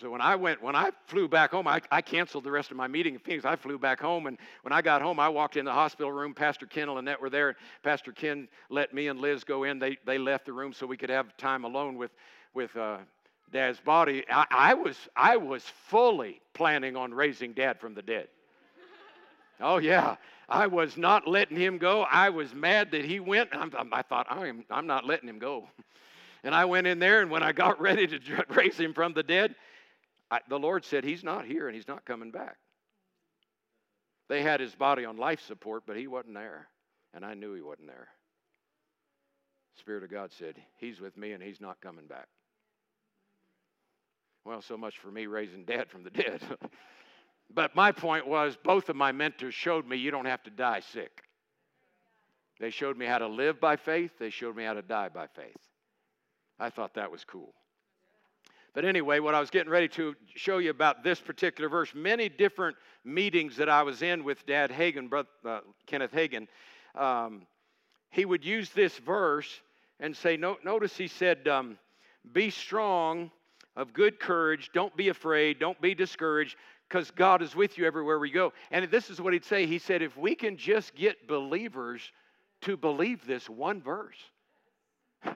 So when I went, when I flew back home, I, I canceled the rest of my meeting in Phoenix. I flew back home, and when I got home, I walked in the hospital room. Pastor Ken and Lynette were there. Pastor Ken let me and Liz go in. They, they left the room so we could have time alone with, with uh, Dad's body. I, I, was, I was fully planning on raising Dad from the dead. Oh, yeah. I was not letting him go. I was mad that he went. i thought, I'm, I'm not letting him go. *laughs* And I went in there, and when I got *laughs* ready to raise him from the dead, I, the Lord said, He's not here and He's not coming back. They had his body on life support, but he wasn't there. And I knew he wasn't there. Spirit of God said, He's with me and He's not coming back. Well, so much for me raising dad from the dead. *laughs* but my point was, both of my mentors showed me you don't have to die sick. They showed me how to live by faith, they showed me how to die by faith. I thought that was cool. But anyway, what I was getting ready to show you about this particular verse, many different meetings that I was in with Dad Hagin, brother, uh, Kenneth Hagin, um, he would use this verse and say, no, notice he said, um, Be strong, of good courage, don't be afraid, don't be discouraged, because God is with you everywhere we go. And this is what he'd say He said, If we can just get believers to believe this one verse, *laughs*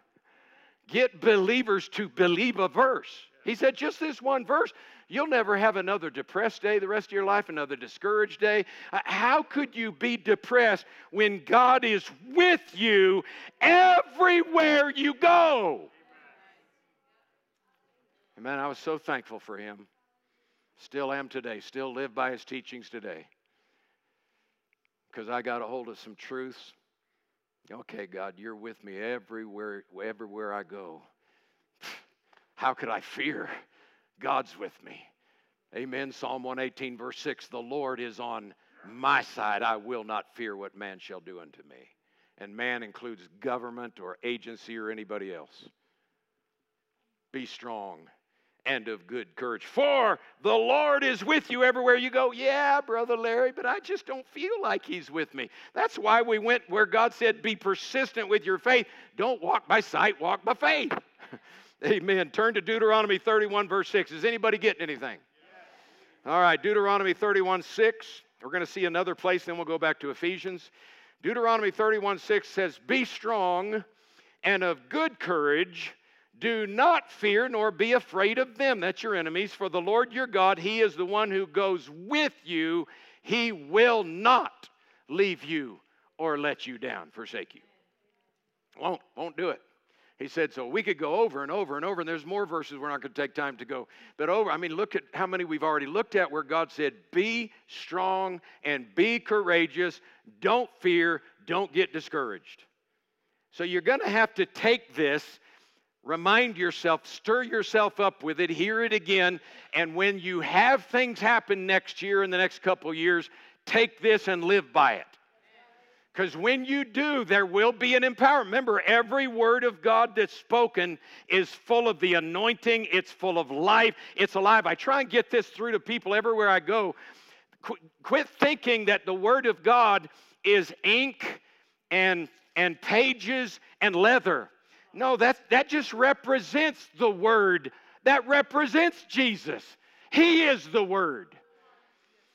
get believers to believe a verse. He said, just this one verse, you'll never have another depressed day the rest of your life, another discouraged day. Uh, how could you be depressed when God is with you everywhere you go? Man, I was so thankful for him. Still am today. Still live by his teachings today. Because I got a hold of some truths Okay, God, you're with me everywhere, everywhere I go. *sighs* How could I fear? God's with me. Amen. Psalm 118, verse 6 The Lord is on my side. I will not fear what man shall do unto me. And man includes government or agency or anybody else. Be strong and of good courage. For the Lord is with you everywhere you go. Yeah, Brother Larry, but I just don't feel like He's with me. That's why we went where God said, Be persistent with your faith. Don't walk by sight, walk by faith. *laughs* Amen. Turn to Deuteronomy 31, verse 6. Is anybody getting anything? All right, Deuteronomy 31, 6. We're going to see another place, then we'll go back to Ephesians. Deuteronomy 31, 6 says, Be strong and of good courage do not fear nor be afraid of them. That's your enemies. For the Lord your God, He is the one who goes with you. He will not leave you or let you down, forsake you. Won't, won't do it. He said, so we could go over and over and over, and there's more verses we're not going to take time to go. But over, I mean, look at how many we've already looked at where God said, be strong and be courageous. Don't fear. Don't get discouraged. So you're going to have to take this Remind yourself, stir yourself up with it, hear it again, and when you have things happen next year in the next couple years, take this and live by it. Because when you do, there will be an empowerment. Remember, every word of God that's spoken is full of the anointing, it's full of life, it's alive. I try and get this through to people everywhere I go. Qu- quit thinking that the word of God is ink and, and pages and leather. No, that, that just represents the Word. That represents Jesus. He is the Word.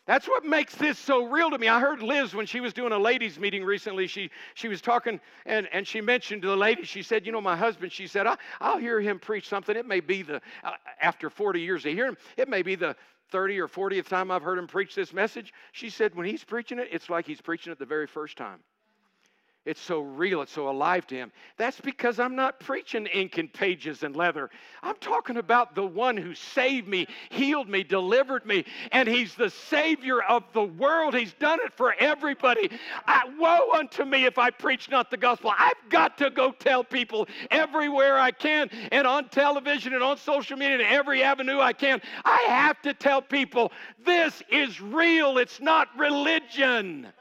That's what makes this so real to me. I heard Liz when she was doing a ladies' meeting recently. She, she was talking and, and she mentioned to the ladies, she said, You know, my husband, she said, I, will hear him preach something. It may be the, uh, after 40 years of hearing him, it may be the 30 or 40th time I've heard him preach this message. She said, When he's preaching it, it's like he's preaching it the very first time. It's so real, it's so alive to him. That's because I'm not preaching ink and pages and leather. I'm talking about the one who saved me, healed me, delivered me, and he's the Savior of the world. He's done it for everybody. I, woe unto me if I preach not the gospel. I've got to go tell people everywhere I can, and on television and on social media and every avenue I can. I have to tell people this is real, it's not religion.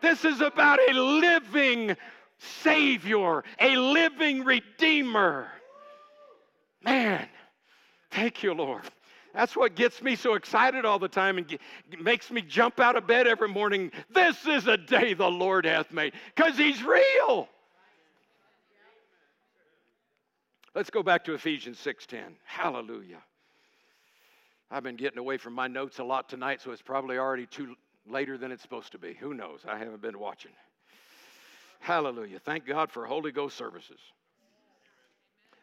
This is about a living Savior, a living Redeemer. Man, thank you, Lord. That's what gets me so excited all the time and makes me jump out of bed every morning. This is a day the Lord hath made because He's real. Let's go back to Ephesians 6:10. Hallelujah. I've been getting away from my notes a lot tonight, so it's probably already too later than it's supposed to be. Who knows? I haven't been watching. Hallelujah. Thank God for Holy Ghost services.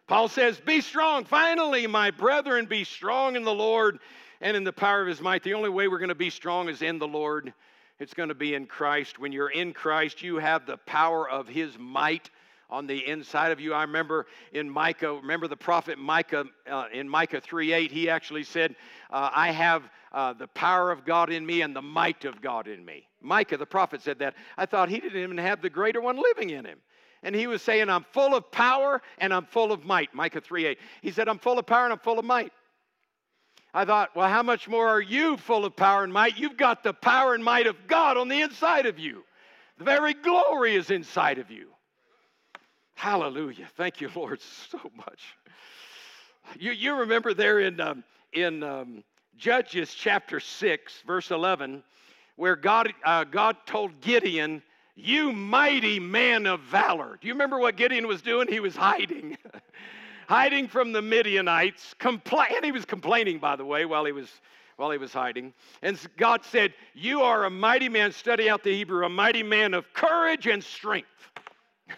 Paul says, Be strong. Finally, my brethren, be strong in the Lord and in the power of his might. The only way we're going to be strong is in the Lord. It's going to be in Christ. When you're in Christ, you have the power of his might on the inside of you. I remember in Micah, remember the prophet Micah uh, in Micah 3:8, he actually said, uh, I have uh, the power of God in me and the might of God in me. Micah, the prophet, said that. I thought he didn't even have the greater one living in him. And he was saying, I'm full of power and I'm full of might. Micah 3:8. He said, I'm full of power and I'm full of might. I thought, well, how much more are you full of power and might? You've got the power and might of God on the inside of you. The very glory is inside of you. Hallelujah. Thank you, Lord, *laughs* so much. You, you remember there in, um, in um, Judges chapter 6, verse 11, where God, uh, God told Gideon, You mighty man of valor. Do you remember what Gideon was doing? He was hiding. *laughs* hiding from the Midianites. Compla- and he was complaining, by the way, while he was while he was hiding. And God said, You are a mighty man, study out the Hebrew, a mighty man of courage and strength.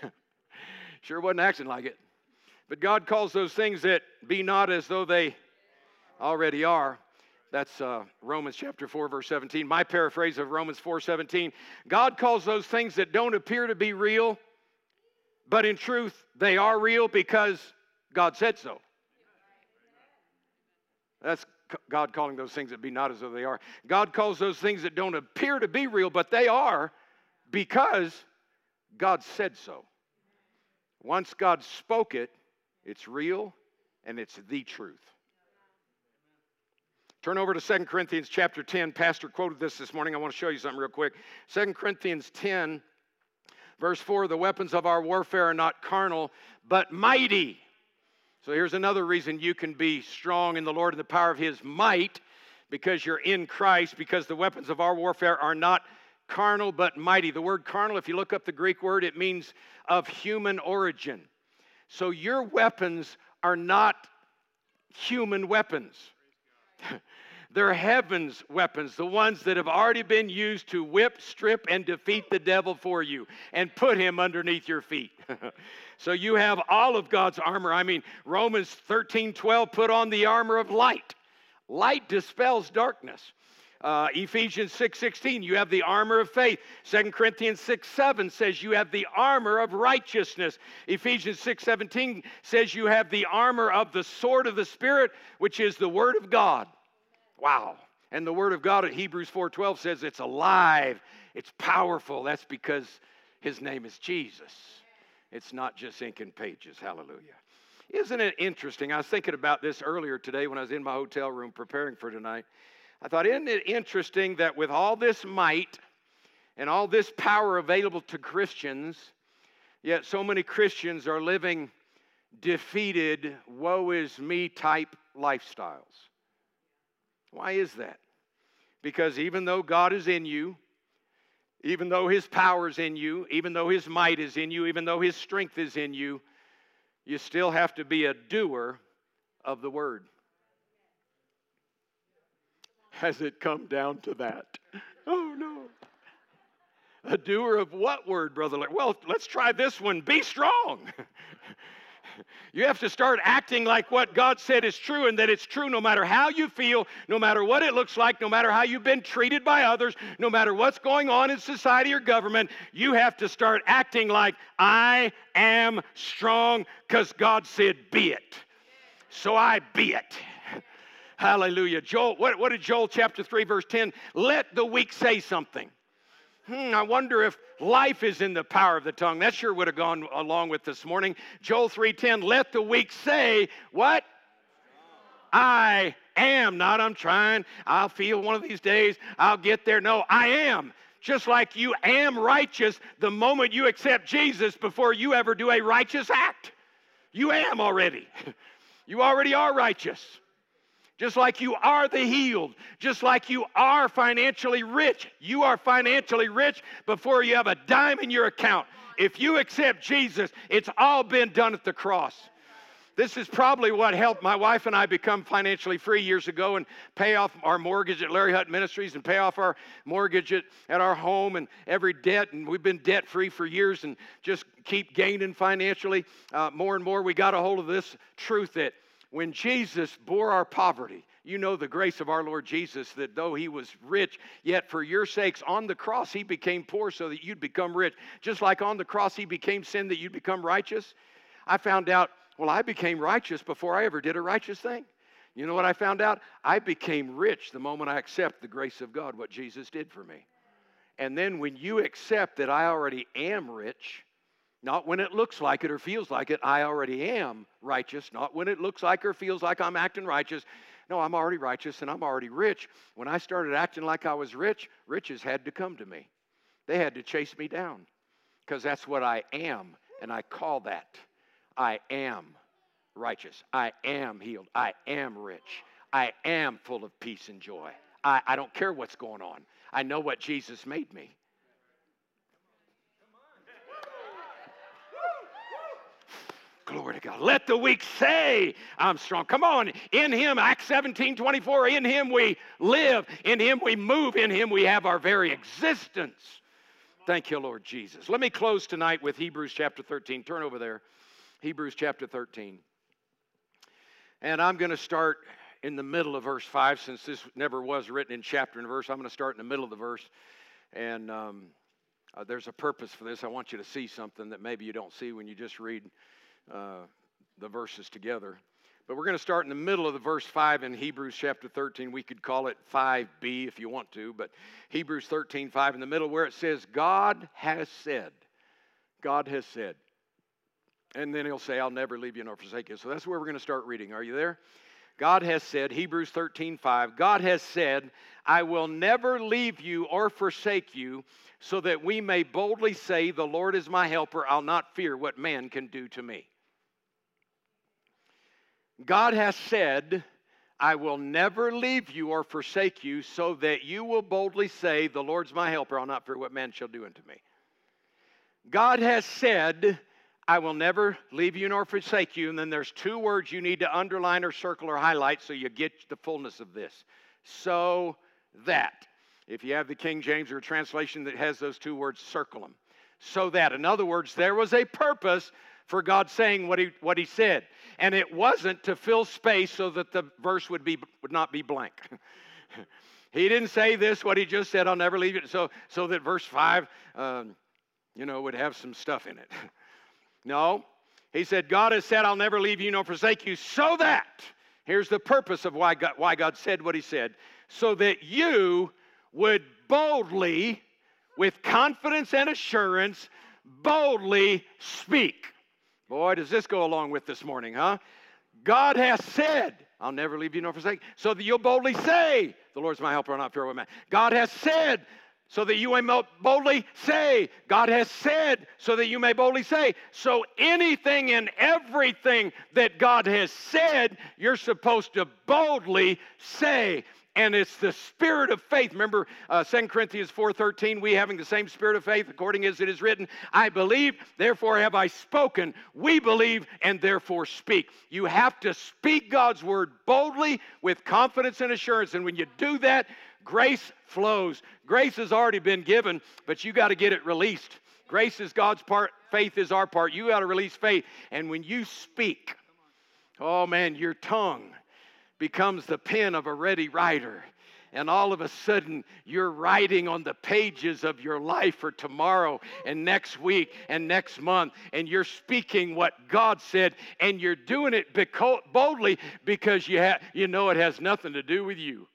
*laughs* Sure wasn't acting like it. But God calls those things that be not as though they already are. That's uh, Romans chapter 4, verse 17. My paraphrase of Romans 4 17. God calls those things that don't appear to be real, but in truth, they are real because God said so. That's God calling those things that be not as though they are. God calls those things that don't appear to be real, but they are because God said so. Once God spoke it, it's real and it's the truth. Turn over to 2 Corinthians chapter 10. Pastor quoted this this morning. I want to show you something real quick. 2 Corinthians 10, verse 4 The weapons of our warfare are not carnal, but mighty. So here's another reason you can be strong in the Lord and the power of his might because you're in Christ, because the weapons of our warfare are not carnal but mighty. The word carnal, if you look up the Greek word, it means of human origin. So your weapons are not human weapons. *laughs* They're heaven's weapons, the ones that have already been used to whip, strip, and defeat the devil for you and put him underneath your feet. *laughs* so you have all of God's armor. I mean, Romans 13 12, put on the armor of light. Light dispels darkness. Uh, Ephesians 6 16, you have the armor of faith. 2 Corinthians 6 7 says you have the armor of righteousness. Ephesians 6 17 says you have the armor of the sword of the Spirit, which is the Word of God. Wow. And the Word of God at Hebrews 4 12 says it's alive, it's powerful. That's because His name is Jesus. It's not just ink and pages. Hallelujah. Isn't it interesting? I was thinking about this earlier today when I was in my hotel room preparing for tonight. I thought, isn't it interesting that with all this might and all this power available to Christians, yet so many Christians are living defeated, woe is me type lifestyles? Why is that? Because even though God is in you, even though His power is in you, even though His might is in you, even though His strength is in you, you still have to be a doer of the Word. Has it come down to that? Oh no. A doer of what word, Brother? Well, let's try this one. Be strong. *laughs* You have to start acting like what God said is true and that it's true no matter how you feel, no matter what it looks like, no matter how you've been treated by others, no matter what's going on in society or government. You have to start acting like I am strong because God said, be it. So I be it. Hallelujah. Joel, what, what did Joel chapter 3, verse 10? Let the weak say something. Hmm, I wonder if life is in the power of the tongue. That sure would have gone along with this morning. Joel 3:10, let the weak say, what? I am, not I'm trying. I'll feel one of these days I'll get there. No, I am. Just like you am righteous the moment you accept Jesus before you ever do a righteous act. You am already. *laughs* You already are righteous just like you are the healed, just like you are financially rich. You are financially rich before you have a dime in your account. If you accept Jesus, it's all been done at the cross. This is probably what helped my wife and I become financially free years ago and pay off our mortgage at Larry Hutton Ministries and pay off our mortgage at, at our home and every debt. And we've been debt free for years and just keep gaining financially uh, more and more. We got a hold of this truth that when Jesus bore our poverty, you know the grace of our Lord Jesus, that though he was rich, yet for your sakes on the cross he became poor so that you'd become rich. Just like on the cross he became sin that you'd become righteous. I found out, well, I became righteous before I ever did a righteous thing. You know what I found out? I became rich the moment I accept the grace of God, what Jesus did for me. And then when you accept that I already am rich, not when it looks like it or feels like it. I already am righteous. Not when it looks like or feels like I'm acting righteous. No, I'm already righteous and I'm already rich. When I started acting like I was rich, riches had to come to me. They had to chase me down because that's what I am. And I call that I am righteous. I am healed. I am rich. I am full of peace and joy. I, I don't care what's going on. I know what Jesus made me. Glory to God. Let the weak say, I'm strong. Come on. In Him, Acts 17 24, in Him we live, in Him we move, in Him we have our very existence. Thank you, Lord Jesus. Let me close tonight with Hebrews chapter 13. Turn over there. Hebrews chapter 13. And I'm going to start in the middle of verse 5 since this never was written in chapter and verse. I'm going to start in the middle of the verse. And um, uh, there's a purpose for this. I want you to see something that maybe you don't see when you just read uh, the verses together. But we're going to start in the middle of the verse 5 in Hebrews chapter 13. We could call it 5b if you want to, but Hebrews 13, 5 in the middle where it says, God has said. God has said. And then he'll say, I'll never leave you nor forsake you. So that's where we're going to start reading. Are you there? God has said, Hebrews 13, 5, God has said, I will never leave you or forsake you, so that we may boldly say, The Lord is my helper. I'll not fear what man can do to me. God has said, I will never leave you or forsake you, so that you will boldly say, The Lord's my helper, I'll not fear what man shall do unto me. God has said, I will never leave you nor forsake you. And then there's two words you need to underline or circle or highlight so you get the fullness of this. So that. If you have the King James or a translation that has those two words, circle them. So that. In other words, there was a purpose for God saying what he, what he said. And it wasn't to fill space so that the verse would, be, would not be blank. *laughs* he didn't say this, what he just said, I'll never leave it, so, so that verse 5, um, you know, would have some stuff in it. *laughs* no. He said, God has said, I'll never leave you nor forsake you, so that, here's the purpose of why God, why God said what he said, so that you would boldly, with confidence and assurance, boldly speak Boy, does this go along with this morning, huh? God has said, I'll never leave you nor forsake, so that you'll boldly say, The Lord's my helper, I'll not fear what man. God has said, so that you may boldly say. God has said, so that you may boldly say. So anything and everything that God has said, you're supposed to boldly say and it's the spirit of faith. Remember uh, 2 corinthians 4.13 we having the same spirit of faith according as it is written i believe therefore have i spoken we believe and therefore speak. You have to speak god's word boldly with confidence and assurance and when you do that grace flows. Grace has already been given but you got to get it released. Grace is god's part faith is our part. You got to release faith and when you speak oh man your tongue becomes the pen of a ready writer. And all of a sudden, you're writing on the pages of your life for tomorrow and next week and next month. And you're speaking what God said, and you're doing it beco- boldly because you, ha- you know it has nothing to do with you.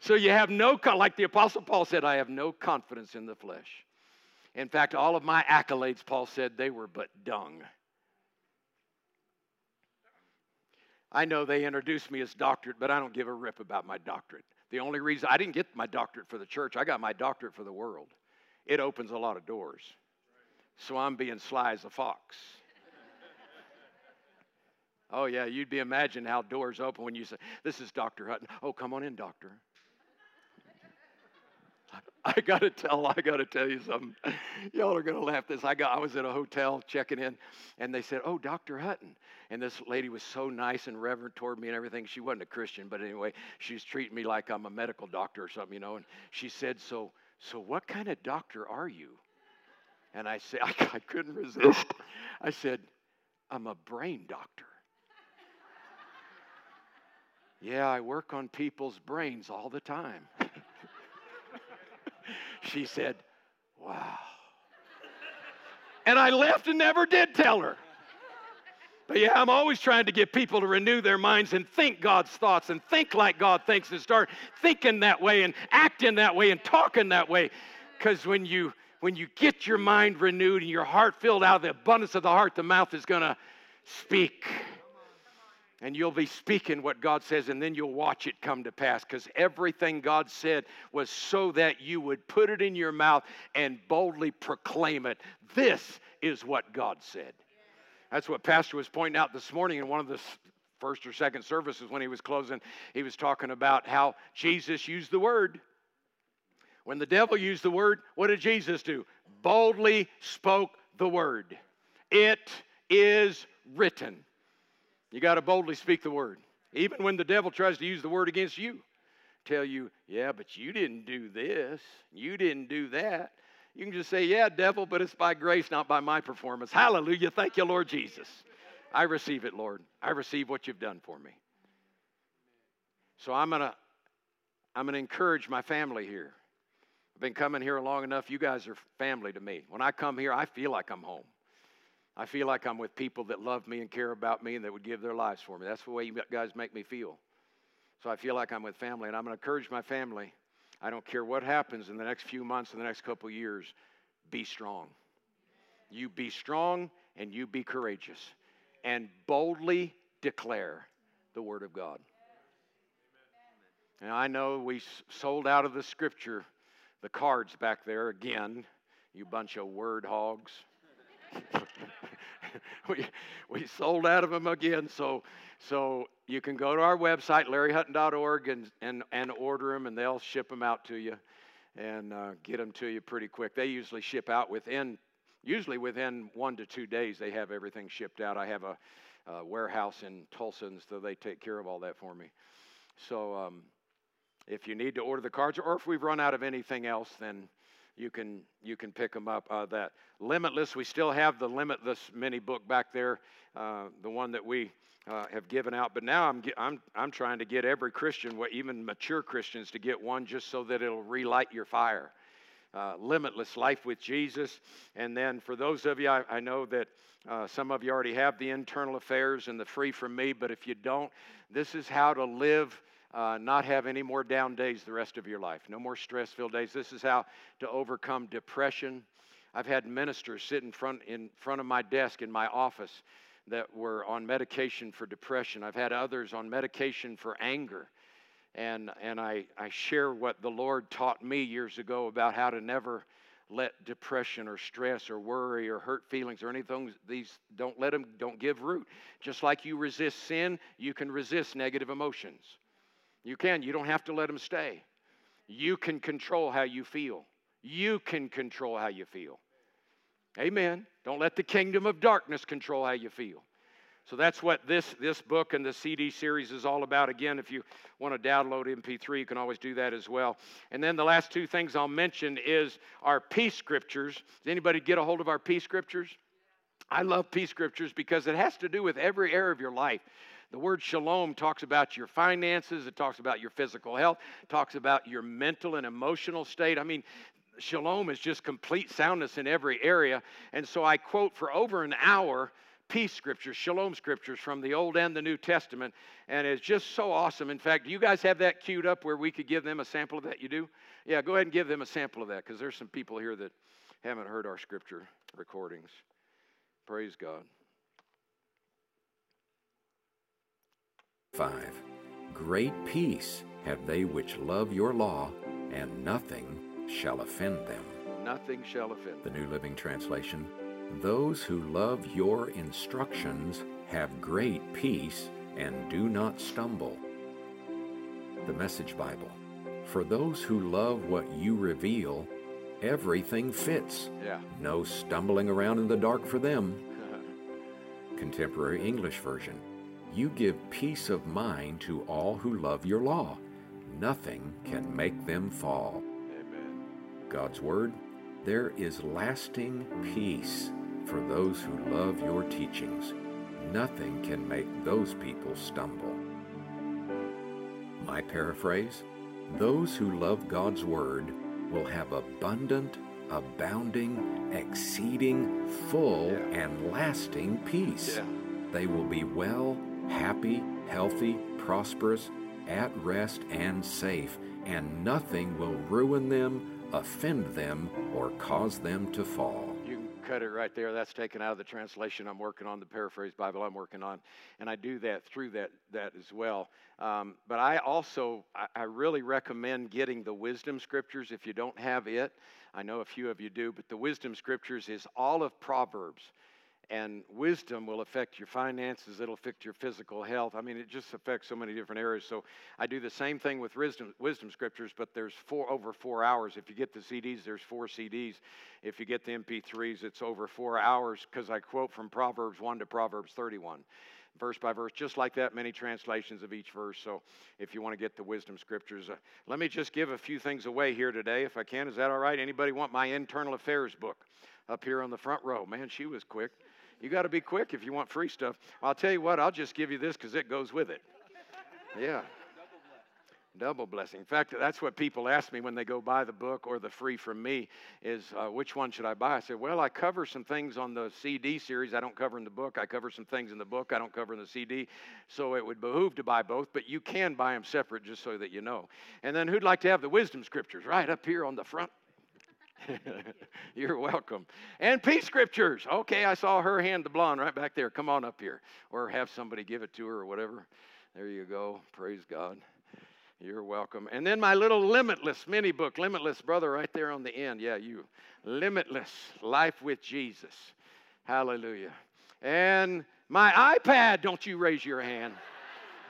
So you have no, like the Apostle Paul said, I have no confidence in the flesh. In fact, all of my accolades, Paul said, they were but dung. I know they introduced me as doctorate, but I don't give a rip about my doctorate. The only reason I didn't get my doctorate for the church, I got my doctorate for the world. It opens a lot of doors. So I'm being sly as a fox. *laughs* oh, yeah, you'd be imagining how doors open when you say, This is Dr. Hutton. Oh, come on in, doctor. I gotta tell, I gotta tell you something. Y'all are gonna laugh. This I got. I was at a hotel checking in, and they said, "Oh, Dr. Hutton." And this lady was so nice and reverent toward me and everything. She wasn't a Christian, but anyway, she's treating me like I'm a medical doctor or something, you know. And she said, "So, so what kind of doctor are you?" And I said, *laughs* I, I couldn't resist. I said, "I'm a brain doctor." yeah, I work on people's brains all the time. *laughs* She said, Wow. And I left and never did tell her. But yeah, I'm always trying to get people to renew their minds and think God's thoughts and think like God thinks and start thinking that way and acting that way and talking that way. Because when you when you get your mind renewed and your heart filled out of the abundance of the heart, the mouth is to speak and you'll be speaking what God says, and then you'll watch it come to pass because everything God said was so that you would put it in your mouth and boldly proclaim it. This is what God said. That's what Pastor was pointing out this morning in one of the first or second services when he was closing. He was talking about how Jesus used the word. When the devil used the word, what did Jesus do? Boldly spoke the word. It is written. You got to boldly speak the word. Even when the devil tries to use the word against you, tell you, yeah, but you didn't do this, you didn't do that. You can just say, yeah, devil, but it's by grace, not by my performance. Hallelujah. Thank you, Lord Jesus. I receive it, Lord. I receive what you've done for me. So I'm going to I'm going to encourage my family here. I've been coming here long enough. You guys are family to me. When I come here, I feel like I'm home. I feel like I'm with people that love me and care about me and that would give their lives for me. That's the way you guys make me feel. So I feel like I'm with family, and I'm going to encourage my family. I don't care what happens in the next few months, in the next couple years, be strong. You be strong and you be courageous and boldly declare the Word of God. And I know we sold out of the scripture the cards back there again, you bunch of word hogs. *laughs* we, we sold out of them again. So, so you can go to our website, larryhutton.org, and, and, and order them, and they'll ship them out to you and uh, get them to you pretty quick. They usually ship out within, usually within one to two days, they have everything shipped out. I have a, a warehouse in Tulsa, so they take care of all that for me. So, um, if you need to order the cards, or if we've run out of anything else, then you can you can pick them up. Uh, that Limitless, we still have the Limitless mini book back there, uh, the one that we uh, have given out. But now I'm I'm I'm trying to get every Christian, even mature Christians, to get one just so that it'll relight your fire. Uh, limitless life with Jesus. And then for those of you, I, I know that uh, some of you already have the internal affairs and the free from me, but if you don't, this is how to live uh, not have any more down days the rest of your life. No more stress filled days. This is how to overcome depression, I've had ministers sit in front, in front of my desk in my office that were on medication for depression. I've had others on medication for anger. And, and I, I share what the Lord taught me years ago about how to never let depression or stress or worry or hurt feelings or anything these don't let them don't give root just like you resist sin you can resist negative emotions you can you don't have to let them stay you can control how you feel you can control how you feel Amen. Don't let the kingdom of darkness control how you feel. So that's what this, this book and the CD series is all about. Again, if you want to download MP3, you can always do that as well. And then the last two things I'll mention is our peace scriptures. Does anybody get a hold of our peace scriptures? I love peace scriptures because it has to do with every area of your life. The word shalom talks about your finances, it talks about your physical health, It talks about your mental and emotional state. I mean, shalom is just complete soundness in every area. And so I quote for over an hour peace scriptures, shalom scriptures from the Old and the New Testament. And it's just so awesome. In fact, do you guys have that queued up where we could give them a sample of that? You do? Yeah, go ahead and give them a sample of that because there's some people here that haven't heard our scripture recordings. Praise God. Five. Great peace have they which love your law, and nothing shall offend them. Nothing shall offend them. The New Living Translation Those who love your instructions have great peace and do not stumble. The Message Bible For those who love what you reveal, everything fits. Yeah. No stumbling around in the dark for them. *laughs* Contemporary English Version You give peace of mind to all who love your law. Nothing can make them fall. Amen. God's Word, there is lasting peace for those who love your teachings. Nothing can make those people stumble. My paraphrase those who love God's Word will have abundant, abounding, exceeding, full, yeah. and lasting peace. Yeah. They will be well, happy, healthy, prosperous, at rest, and safe, and nothing will ruin them offend them, or cause them to fall. You can cut it right there. That's taken out of the translation I'm working on, the paraphrase Bible I'm working on, and I do that through that that as well. Um, but I also I, I really recommend getting the wisdom scriptures if you don't have it. I know a few of you do, but the wisdom scriptures is all of Proverbs and wisdom will affect your finances it'll affect your physical health i mean it just affects so many different areas so i do the same thing with wisdom, wisdom scriptures but there's four over four hours if you get the cds there's four cds if you get the mp3s it's over four hours because i quote from proverbs 1 to proverbs 31 verse by verse, just like that, many translations of each verse. So if you want to get the wisdom scriptures, uh, let me just give a few things away here today, if I can. Is that all right? Anybody want my internal affairs book up here on the front row? Man, she was quick. You got to be quick if you want free stuff. I'll tell you what, I'll just give you this because it goes with it. Yeah. Double blessing. In fact, that's what people ask me when they go buy the book or the free from me is uh, which one should I buy? I said, well, I cover some things on the CD series I don't cover in the book. I cover some things in the book I don't cover in the CD. So it would behoove to buy both, but you can buy them separate just so that you know. And then who'd like to have the wisdom scriptures right up here on the front *laughs* You're welcome. And peace scriptures. Okay, I saw her hand, the blonde, right back there. Come on up here. Or have somebody give it to her or whatever. There you go. Praise God. You're welcome. And then my little Limitless mini book, Limitless, brother, right there on the end. Yeah, you. Limitless Life with Jesus. Hallelujah. And my iPad, don't you raise your hand.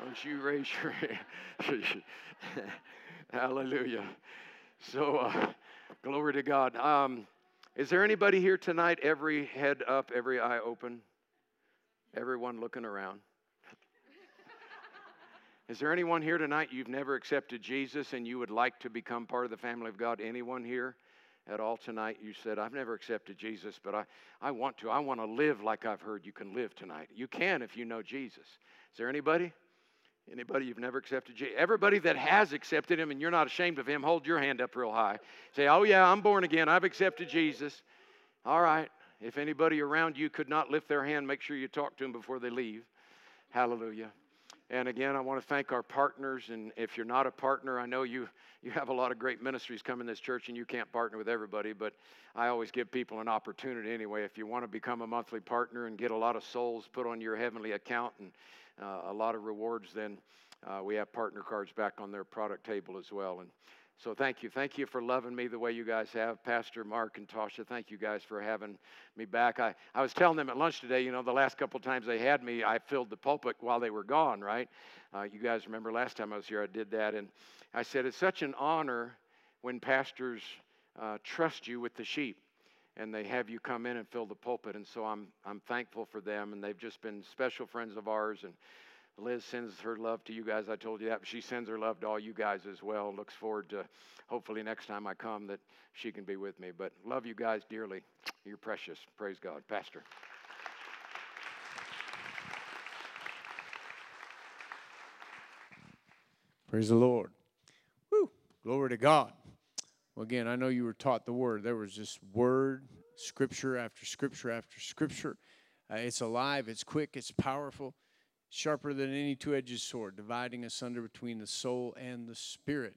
Don't you raise your *laughs* hand. *laughs* Hallelujah. So, uh, Glory to God. Um, is there anybody here tonight, every head up, every eye open? Everyone looking around? Is there anyone here tonight you've never accepted Jesus and you would like to become part of the family of God? Anyone here at all tonight? You said, I've never accepted Jesus, but I, I want to. I want to live like I've heard you can live tonight. You can if you know Jesus. Is there anybody? Anybody you've never accepted Jesus? Everybody that has accepted him and you're not ashamed of him, hold your hand up real high. Say, Oh, yeah, I'm born again. I've accepted Jesus. All right. If anybody around you could not lift their hand, make sure you talk to them before they leave. Hallelujah. And again, I want to thank our partners. And if you're not a partner, I know you, you have a lot of great ministries come in this church and you can't partner with everybody, but I always give people an opportunity anyway. If you want to become a monthly partner and get a lot of souls put on your heavenly account and uh, a lot of rewards, then uh, we have partner cards back on their product table as well. And so thank you. Thank you for loving me the way you guys have. Pastor Mark and Tasha, thank you guys for having me back. I, I was telling them at lunch today, you know, the last couple times they had me, I filled the pulpit while they were gone, right? Uh, you guys remember last time I was here, I did that. And I said, it's such an honor when pastors uh, trust you with the sheep and they have you come in and fill the pulpit. And so I'm, I'm thankful for them. And they've just been special friends of ours. And Liz sends her love to you guys. I told you that. She sends her love to all you guys as well. Looks forward to hopefully next time I come that she can be with me. But love you guys dearly. You're precious. Praise God. Pastor. Praise the Lord. Woo. Glory to God. Well, again, I know you were taught the word. There was just word, scripture after scripture after scripture. Uh, it's alive, it's quick, it's powerful sharper than any two edged sword, dividing asunder between the soul and the spirit.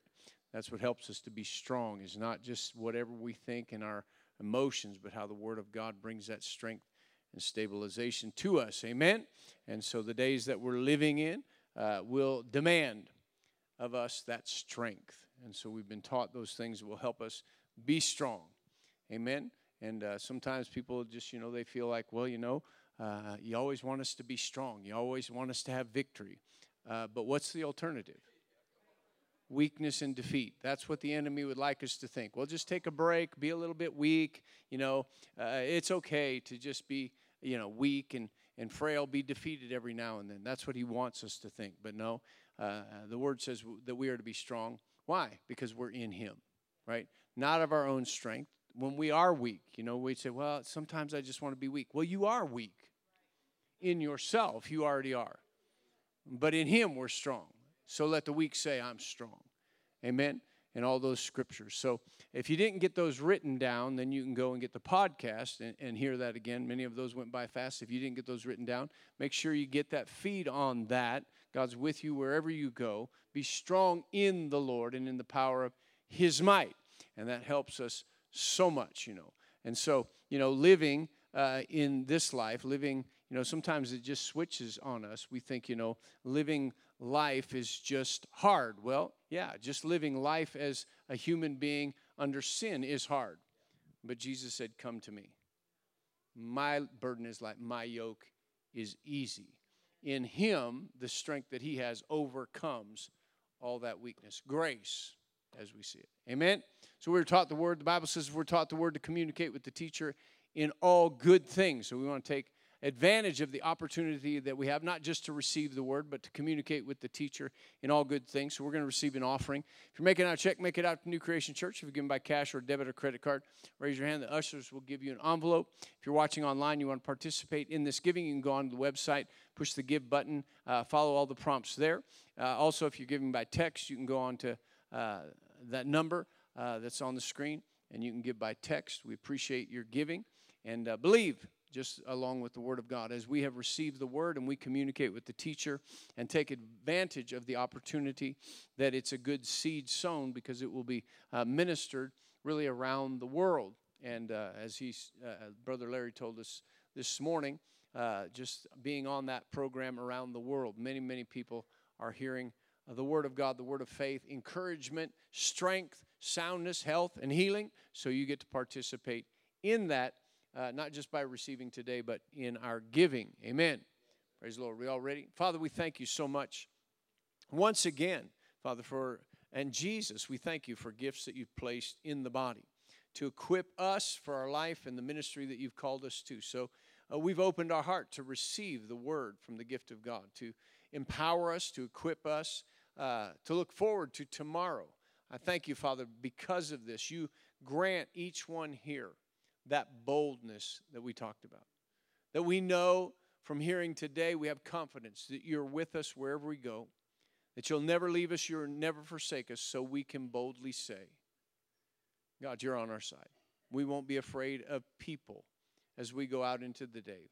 That's what helps us to be strong, is not just whatever we think in our emotions, but how the Word of God brings that strength and stabilization to us. Amen? And so the days that we're living in uh, will demand of us that strength. And so we've been taught those things that will help us be strong. Amen? And uh, sometimes people just, you know, they feel like, well, you know, uh, you always want us to be strong. You always want us to have victory. Uh, but what's the alternative? Weakness and defeat. That's what the enemy would like us to think. Well, just take a break, be a little bit weak. You know, uh, it's okay to just be, you know, weak and, and frail, be defeated every now and then. That's what he wants us to think. But no, uh, the word says that we are to be strong. Why? Because we're in him, right? Not of our own strength. When we are weak, you know, we say, well, sometimes I just want to be weak. Well, you are weak in yourself, you already are. But in Him, we're strong. So let the weak say, I'm strong. Amen. And all those scriptures. So if you didn't get those written down, then you can go and get the podcast and, and hear that again. Many of those went by fast. If you didn't get those written down, make sure you get that feed on that. God's with you wherever you go. Be strong in the Lord and in the power of His might. And that helps us so much, you know. And so, you know, living uh, in this life, living you know, sometimes it just switches on us. We think, you know, living life is just hard. Well, yeah, just living life as a human being under sin is hard. But Jesus said, Come to me. My burden is light, my yoke is easy. In Him, the strength that He has overcomes all that weakness. Grace, as we see it. Amen? So we're taught the word. The Bible says we're taught the word to communicate with the teacher in all good things. So we want to take advantage of the opportunity that we have, not just to receive the word, but to communicate with the teacher in all good things. So we're going to receive an offering. If you're making out a check, make it out to New Creation Church. If you're giving by cash or debit or credit card, raise your hand. The ushers will give you an envelope. If you're watching online, you want to participate in this giving, you can go on the website, push the give button, uh, follow all the prompts there. Uh, also, if you're giving by text, you can go on to uh, that number uh, that's on the screen and you can give by text. We appreciate your giving and uh, believe just along with the Word of God. As we have received the Word and we communicate with the teacher and take advantage of the opportunity that it's a good seed sown because it will be uh, ministered really around the world. And uh, as he, uh, Brother Larry told us this morning, uh, just being on that program around the world, many, many people are hearing the Word of God, the Word of faith, encouragement, strength, soundness, health, and healing. So you get to participate in that uh, not just by receiving today, but in our giving. Amen. Praise the Lord. Are we all ready? Father, we thank you so much. Once again, Father, for and Jesus, we thank you for gifts that you've placed in the body to equip us for our life and the ministry that you've called us to. So uh, we've opened our heart to receive the word from the gift of God, to empower us, to equip us, uh, to look forward to tomorrow. I thank you, Father, because of this. You grant each one here that boldness that we talked about. That we know from hearing today, we have confidence that you're with us wherever we go, that you'll never leave us, you'll never forsake us, so we can boldly say, God, you're on our side. We won't be afraid of people as we go out into the day.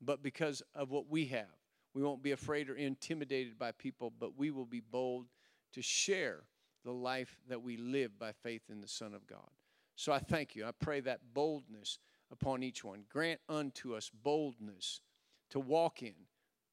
But because of what we have, We won't be afraid or intimidated by people, but we will be bold to share the life that we live by faith in the Son of God. So I thank you. I pray that boldness upon each one. Grant unto us boldness to walk in,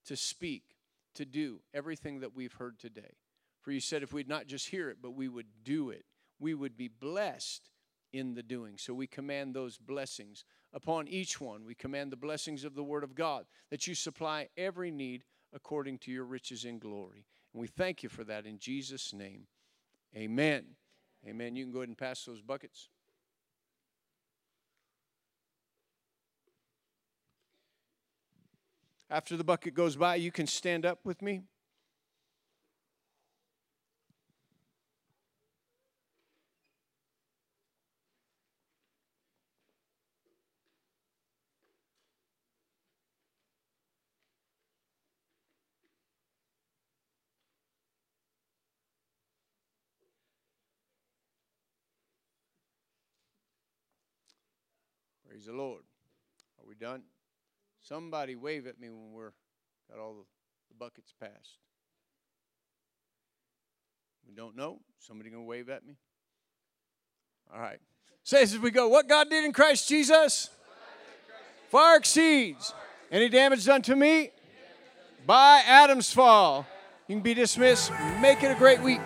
to speak, to do everything that we've heard today. For you said if we'd not just hear it, but we would do it, we would be blessed in the doing. So we command those blessings upon each one. We command the blessings of the Word of God, that you supply every need according to your riches in glory. And we thank you for that in Jesus' name. Amen. Amen. You can go ahead and pass those buckets. After the bucket goes by, you can stand up with me. Praise the Lord. Are we done? Somebody wave at me when we're got all the, buckets passed. We don't know. Somebody gonna wave at me? All right. Says as we go, what God did in Christ Jesus far exceeds any damage done to me by Adam's fall. You can be dismissed. Make it a great week.